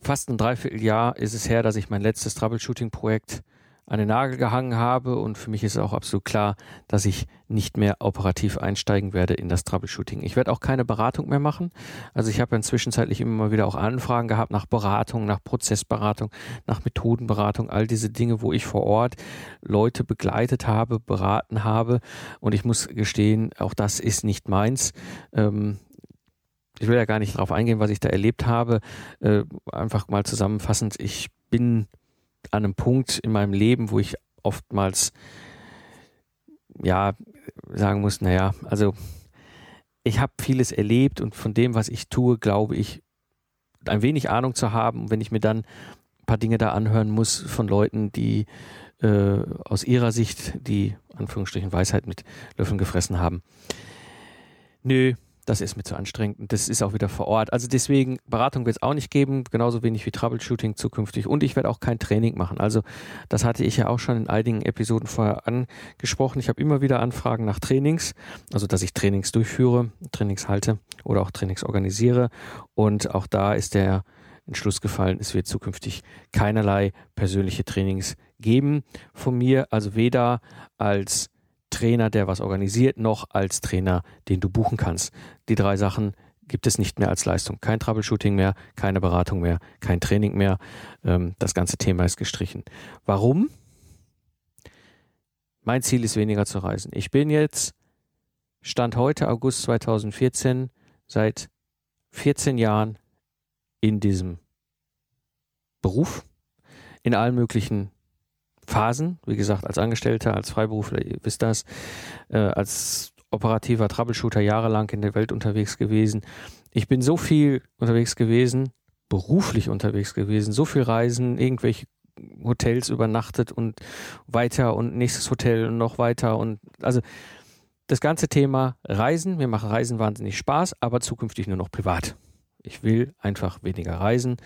A: fast ein Dreivierteljahr ist es her, dass ich mein letztes Troubleshooting-Projekt an den Nagel gehangen habe und für mich ist auch absolut klar, dass ich nicht mehr operativ einsteigen werde in das Troubleshooting. Ich werde auch keine Beratung mehr machen. Also ich habe inzwischen zeitlich immer mal wieder auch Anfragen gehabt nach Beratung, nach Prozessberatung, nach Methodenberatung, all diese Dinge, wo ich vor Ort Leute begleitet habe, beraten habe und ich muss gestehen, auch das ist nicht meins. Ähm, ich will ja gar nicht darauf eingehen, was ich da erlebt habe. Äh, einfach mal zusammenfassend, ich bin an einem Punkt in meinem Leben, wo ich oftmals ja sagen muss, naja, also ich habe vieles erlebt und von dem, was ich tue, glaube ich, ein wenig Ahnung zu haben. Und wenn ich mir dann ein paar Dinge da anhören muss von Leuten, die äh, aus ihrer Sicht die Anführungsstrichen Weisheit mit Löffeln gefressen haben. Nö, das ist mir zu anstrengend das ist auch wieder vor Ort. Also deswegen, Beratung wird es auch nicht geben, genauso wenig wie Troubleshooting zukünftig. Und ich werde auch kein Training machen. Also das hatte ich ja auch schon in einigen Episoden vorher angesprochen. Ich habe immer wieder Anfragen nach Trainings, also dass ich Trainings durchführe, Trainings halte oder auch Trainings organisiere. Und auch da ist der Entschluss gefallen, es wird zukünftig keinerlei persönliche Trainings geben von mir, also weder als Trainer, der was organisiert, noch als Trainer, den du buchen kannst. Die drei Sachen gibt es nicht mehr als Leistung. Kein Troubleshooting mehr, keine Beratung mehr, kein Training mehr. Ähm, das ganze Thema ist gestrichen. Warum? Mein Ziel ist weniger zu reisen. Ich bin jetzt, Stand heute, August 2014, seit 14 Jahren in diesem Beruf, in allen möglichen Phasen, wie gesagt, als Angestellter, als Freiberufler, ihr wisst das, äh, als operativer Troubleshooter jahrelang in der Welt unterwegs gewesen. Ich bin so viel unterwegs gewesen, beruflich unterwegs gewesen, so viel Reisen, irgendwelche Hotels übernachtet und weiter und nächstes Hotel und noch weiter und also das ganze Thema Reisen, mir macht Reisen wahnsinnig Spaß, aber zukünftig nur noch privat. Ich will einfach weniger reisen,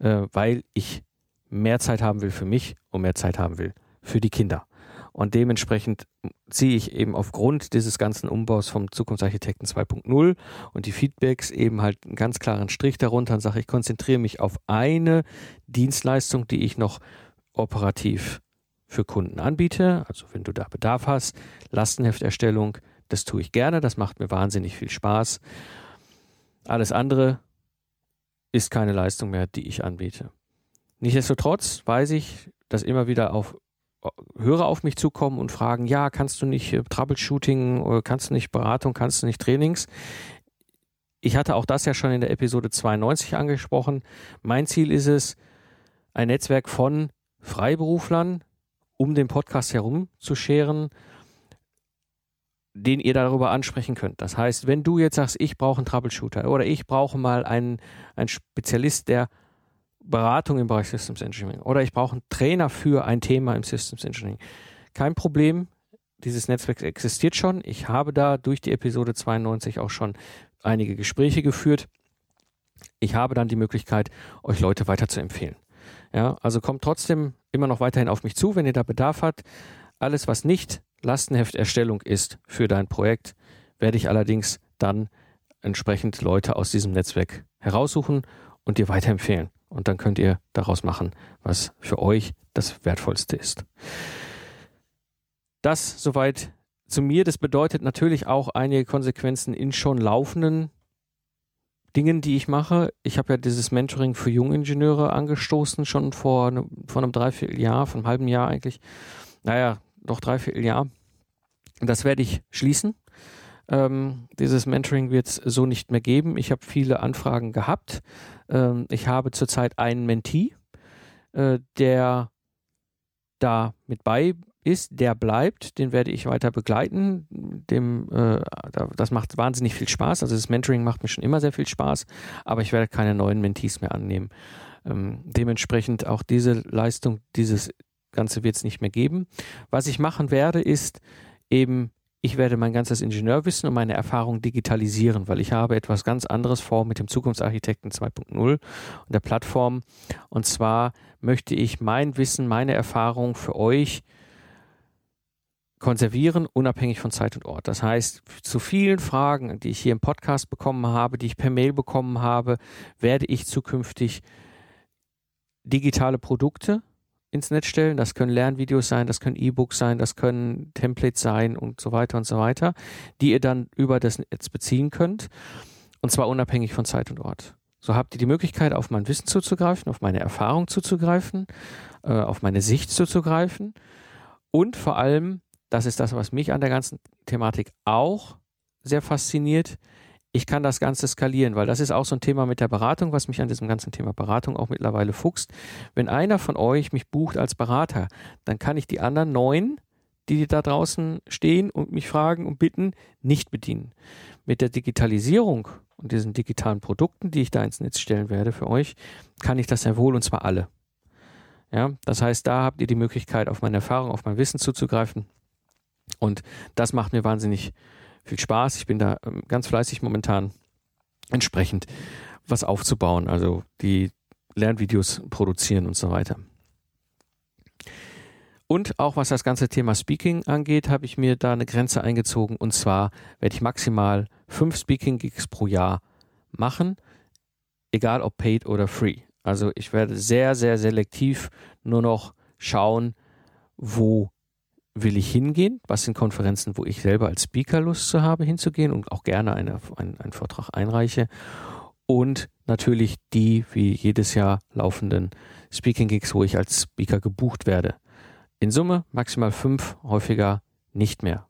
A: äh, weil ich mehr Zeit haben will für mich und mehr Zeit haben will für die Kinder. Und dementsprechend ziehe ich eben aufgrund dieses ganzen Umbaus vom Zukunftsarchitekten 2.0 und die Feedbacks eben halt einen ganz klaren Strich darunter und sage, ich konzentriere mich auf eine Dienstleistung, die ich noch operativ für Kunden anbiete. Also wenn du da Bedarf hast, Lastenhefterstellung, das tue ich gerne, das macht mir wahnsinnig viel Spaß. Alles andere ist keine Leistung mehr, die ich anbiete. Nichtsdestotrotz weiß ich, dass immer wieder auf Hörer auf mich zukommen und fragen, ja, kannst du nicht äh, Troubleshooting oder kannst du nicht Beratung, kannst du nicht Trainings? Ich hatte auch das ja schon in der Episode 92 angesprochen. Mein Ziel ist es, ein Netzwerk von Freiberuflern um den Podcast herum zu scheren, den ihr darüber ansprechen könnt. Das heißt, wenn du jetzt sagst, ich brauche einen Troubleshooter oder ich brauche mal einen, einen Spezialist, der Beratung im Bereich Systems Engineering oder ich brauche einen Trainer für ein Thema im Systems Engineering. Kein Problem, dieses Netzwerk existiert schon. Ich habe da durch die Episode 92 auch schon einige Gespräche geführt. Ich habe dann die Möglichkeit, euch Leute weiter zu empfehlen. Ja, also kommt trotzdem immer noch weiterhin auf mich zu, wenn ihr da Bedarf habt. Alles, was nicht Lastenhefterstellung ist für dein Projekt, werde ich allerdings dann entsprechend Leute aus diesem Netzwerk heraussuchen und dir weiterempfehlen. Und dann könnt ihr daraus machen, was für euch das Wertvollste ist. Das soweit zu mir. Das bedeutet natürlich auch einige Konsequenzen in schon laufenden Dingen, die ich mache. Ich habe ja dieses Mentoring für Jungingenieure angestoßen, schon vor, vor einem Dreivierteljahr, vor einem halben Jahr eigentlich. Naja, doch Dreivierteljahr. Das werde ich schließen. Ähm, dieses Mentoring wird es so nicht mehr geben. Ich habe viele Anfragen gehabt. Ähm, ich habe zurzeit einen Mentee, äh, der da mit bei ist, der bleibt, den werde ich weiter begleiten. Dem, äh, das macht wahnsinnig viel Spaß. Also das Mentoring macht mir schon immer sehr viel Spaß, aber ich werde keine neuen Mentees mehr annehmen. Ähm, dementsprechend auch diese Leistung, dieses Ganze wird es nicht mehr geben. Was ich machen werde, ist eben ich werde mein ganzes Ingenieurwissen und meine Erfahrung digitalisieren, weil ich habe etwas ganz anderes vor mit dem Zukunftsarchitekten 2.0 und der Plattform. Und zwar möchte ich mein Wissen, meine Erfahrung für euch konservieren, unabhängig von Zeit und Ort. Das heißt, zu vielen Fragen, die ich hier im Podcast bekommen habe, die ich per Mail bekommen habe, werde ich zukünftig digitale Produkte ins Netz stellen. Das können Lernvideos sein, das können E-Books sein, das können Templates sein und so weiter und so weiter, die ihr dann über das Netz beziehen könnt. Und zwar unabhängig von Zeit und Ort. So habt ihr die Möglichkeit, auf mein Wissen zuzugreifen, auf meine Erfahrung zuzugreifen, äh, auf meine Sicht zuzugreifen. Und vor allem, das ist das, was mich an der ganzen Thematik auch sehr fasziniert, ich kann das Ganze skalieren, weil das ist auch so ein Thema mit der Beratung, was mich an diesem ganzen Thema Beratung auch mittlerweile fuchst. Wenn einer von euch mich bucht als Berater, dann kann ich die anderen neun, die da draußen stehen und mich fragen und bitten, nicht bedienen. Mit der Digitalisierung und diesen digitalen Produkten, die ich da ins Netz stellen werde für euch, kann ich das sehr wohl und zwar alle. Ja, das heißt, da habt ihr die Möglichkeit, auf meine Erfahrung, auf mein Wissen zuzugreifen. Und das macht mir wahnsinnig viel Spaß. Ich bin da ähm, ganz fleißig momentan entsprechend was aufzubauen, also die Lernvideos produzieren und so weiter. Und auch was das ganze Thema Speaking angeht, habe ich mir da eine Grenze eingezogen. Und zwar werde ich maximal fünf Speaking-Gigs pro Jahr machen, egal ob paid oder free. Also ich werde sehr, sehr selektiv nur noch schauen, wo will ich hingehen? Was sind Konferenzen, wo ich selber als Speaker Lust zu habe, hinzugehen und auch gerne eine, einen, einen Vortrag einreiche? Und natürlich die wie jedes Jahr laufenden Speaking Gigs, wo ich als Speaker gebucht werde. In Summe maximal fünf, häufiger nicht mehr.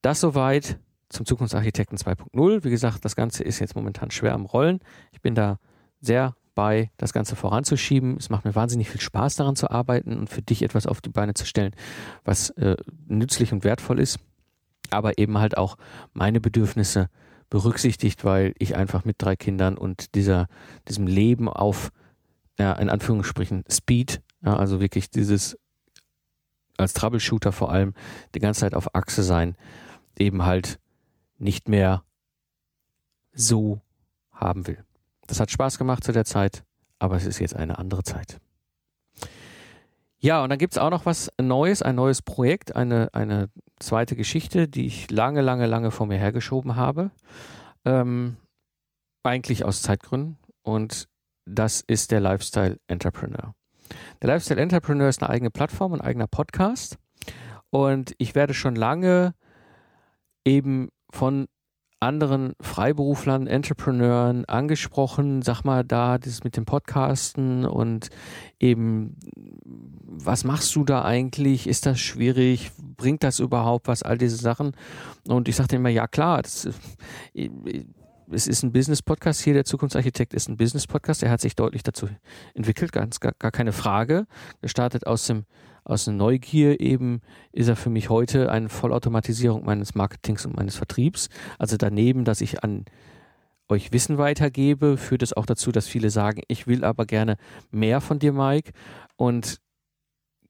A: Das soweit zum Zukunftsarchitekten 2.0. Wie gesagt, das Ganze ist jetzt momentan schwer am Rollen. Ich bin da sehr dabei, das Ganze voranzuschieben. Es macht mir wahnsinnig viel Spaß daran zu arbeiten und für dich etwas auf die Beine zu stellen, was äh, nützlich und wertvoll ist, aber eben halt auch meine Bedürfnisse berücksichtigt, weil ich einfach mit drei Kindern und dieser, diesem Leben auf, ja, in Anführungsstrichen, Speed, ja, also wirklich dieses als Troubleshooter vor allem die ganze Zeit auf Achse sein, eben halt nicht mehr so haben will. Das hat Spaß gemacht zu der Zeit, aber es ist jetzt eine andere Zeit. Ja, und dann gibt es auch noch was Neues, ein neues Projekt, eine, eine zweite Geschichte, die ich lange, lange, lange vor mir hergeschoben habe. Ähm, eigentlich aus Zeitgründen. Und das ist der Lifestyle Entrepreneur. Der Lifestyle Entrepreneur ist eine eigene Plattform, ein eigener Podcast. Und ich werde schon lange eben von anderen Freiberuflern, Entrepreneuren angesprochen, sag mal da, das mit dem Podcasten und eben, was machst du da eigentlich? Ist das schwierig? Bringt das überhaupt was? All diese Sachen. Und ich sagte immer, ja klar, das, es ist ein Business-Podcast hier, der Zukunftsarchitekt ist ein Business-Podcast, der hat sich deutlich dazu entwickelt, ganz gar, gar keine Frage. Gestartet aus dem aus Neugier eben ist er für mich heute eine Vollautomatisierung meines Marketings und meines Vertriebs. Also daneben, dass ich an euch Wissen weitergebe, führt es auch dazu, dass viele sagen, ich will aber gerne mehr von dir, Mike. Und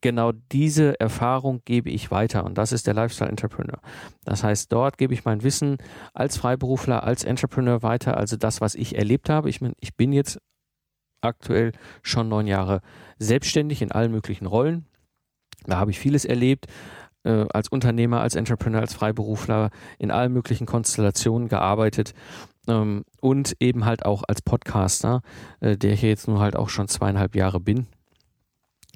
A: genau diese Erfahrung gebe ich weiter und das ist der Lifestyle Entrepreneur. Das heißt, dort gebe ich mein Wissen als Freiberufler, als Entrepreneur weiter, also das, was ich erlebt habe. Ich, ich bin jetzt aktuell schon neun Jahre selbstständig in allen möglichen Rollen. Da habe ich vieles erlebt, äh, als Unternehmer, als Entrepreneur, als Freiberufler, in allen möglichen Konstellationen gearbeitet ähm, und eben halt auch als Podcaster, äh, der hier jetzt nur halt auch schon zweieinhalb Jahre bin.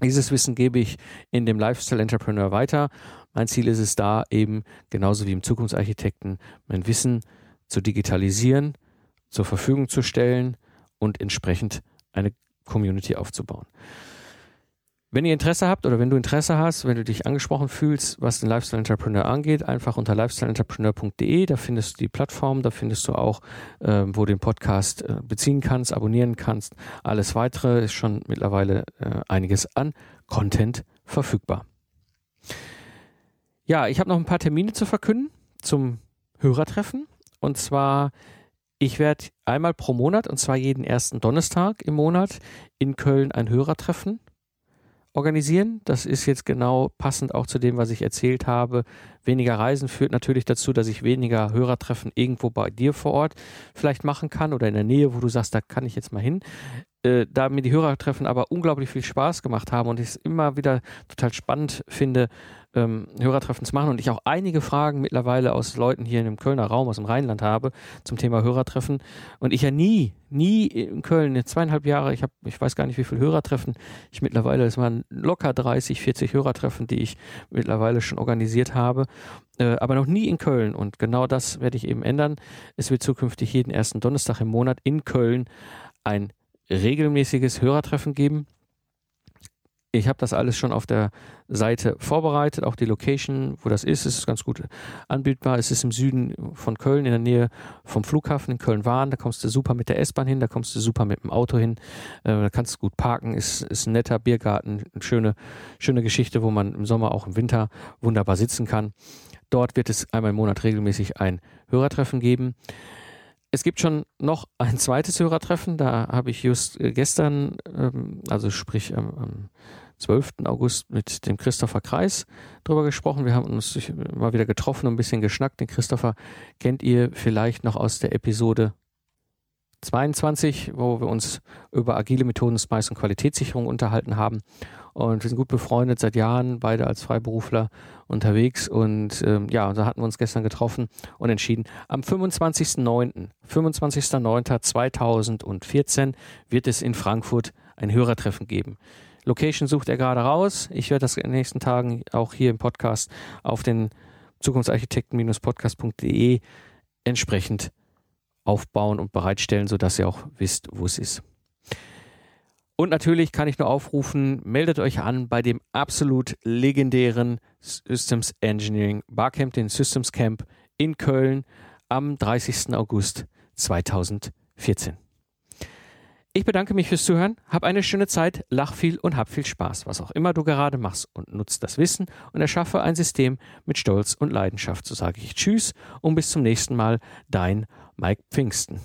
A: Dieses Wissen gebe ich in dem Lifestyle Entrepreneur weiter. Mein Ziel ist es da eben, genauso wie im Zukunftsarchitekten, mein Wissen zu digitalisieren, zur Verfügung zu stellen und entsprechend eine Community aufzubauen. Wenn ihr Interesse habt oder wenn du Interesse hast, wenn du dich angesprochen fühlst, was den Lifestyle Entrepreneur angeht, einfach unter lifestyleentrepreneur.de, da findest du die Plattform, da findest du auch, äh, wo du den Podcast äh, beziehen kannst, abonnieren kannst. Alles weitere ist schon mittlerweile äh, einiges an Content verfügbar. Ja, ich habe noch ein paar Termine zu verkünden zum Hörertreffen. Und zwar, ich werde einmal pro Monat, und zwar jeden ersten Donnerstag im Monat, in Köln ein Hörertreffen organisieren. Das ist jetzt genau passend auch zu dem, was ich erzählt habe. Weniger Reisen führt natürlich dazu, dass ich weniger Hörertreffen irgendwo bei dir vor Ort vielleicht machen kann oder in der Nähe, wo du sagst, da kann ich jetzt mal hin. Äh, da mir die Hörertreffen aber unglaublich viel Spaß gemacht haben und ich es immer wieder total spannend finde, ähm, Hörertreffen zu machen und ich auch einige Fragen mittlerweile aus Leuten hier in dem Kölner Raum, aus dem Rheinland habe zum Thema Hörertreffen. Und ich ja nie, nie in Köln, jetzt zweieinhalb Jahre, ich habe, ich weiß gar nicht, wie viele Hörertreffen ich mittlerweile, es waren locker 30, 40 Hörertreffen, die ich mittlerweile schon organisiert habe, äh, aber noch nie in Köln. Und genau das werde ich eben ändern. Es wird zukünftig jeden ersten Donnerstag im Monat in Köln ein regelmäßiges Hörertreffen geben ich habe das alles schon auf der Seite vorbereitet, auch die Location, wo das ist, ist ganz gut anbildbar. Es ist im Süden von Köln, in der Nähe vom Flughafen in Köln-Wahn. Da kommst du super mit der S-Bahn hin, da kommst du super mit dem Auto hin. Äh, da kannst du gut parken, ist, ist ein netter Biergarten, eine schöne, schöne Geschichte, wo man im Sommer, auch im Winter wunderbar sitzen kann. Dort wird es einmal im Monat regelmäßig ein Hörertreffen geben. Es gibt schon noch ein zweites Hörertreffen, da habe ich just äh, gestern, ähm, also sprich 12. August mit dem Christopher Kreis drüber gesprochen. Wir haben uns mal wieder getroffen und ein bisschen geschnackt. Den Christopher kennt ihr vielleicht noch aus der Episode 22, wo wir uns über agile Methoden, Spice und Qualitätssicherung unterhalten haben. Und wir sind gut befreundet seit Jahren, beide als Freiberufler unterwegs. Und ähm, ja, da hatten wir uns gestern getroffen und entschieden, am 25.09. 25.09.2014 wird es in Frankfurt ein Hörertreffen geben. Location sucht er gerade raus. Ich werde das in den nächsten Tagen auch hier im Podcast auf den Zukunftsarchitekten-podcast.de entsprechend aufbauen und bereitstellen, sodass ihr auch wisst, wo es ist. Und natürlich kann ich nur aufrufen, meldet euch an bei dem absolut legendären Systems Engineering Barcamp, den Systems Camp in Köln am 30. August 2014. Ich bedanke mich fürs Zuhören, hab eine schöne Zeit, lach viel und hab viel Spaß, was auch immer du gerade machst und nutzt das Wissen und erschaffe ein System mit Stolz und Leidenschaft. So sage ich Tschüss und bis zum nächsten Mal, dein Mike Pfingsten.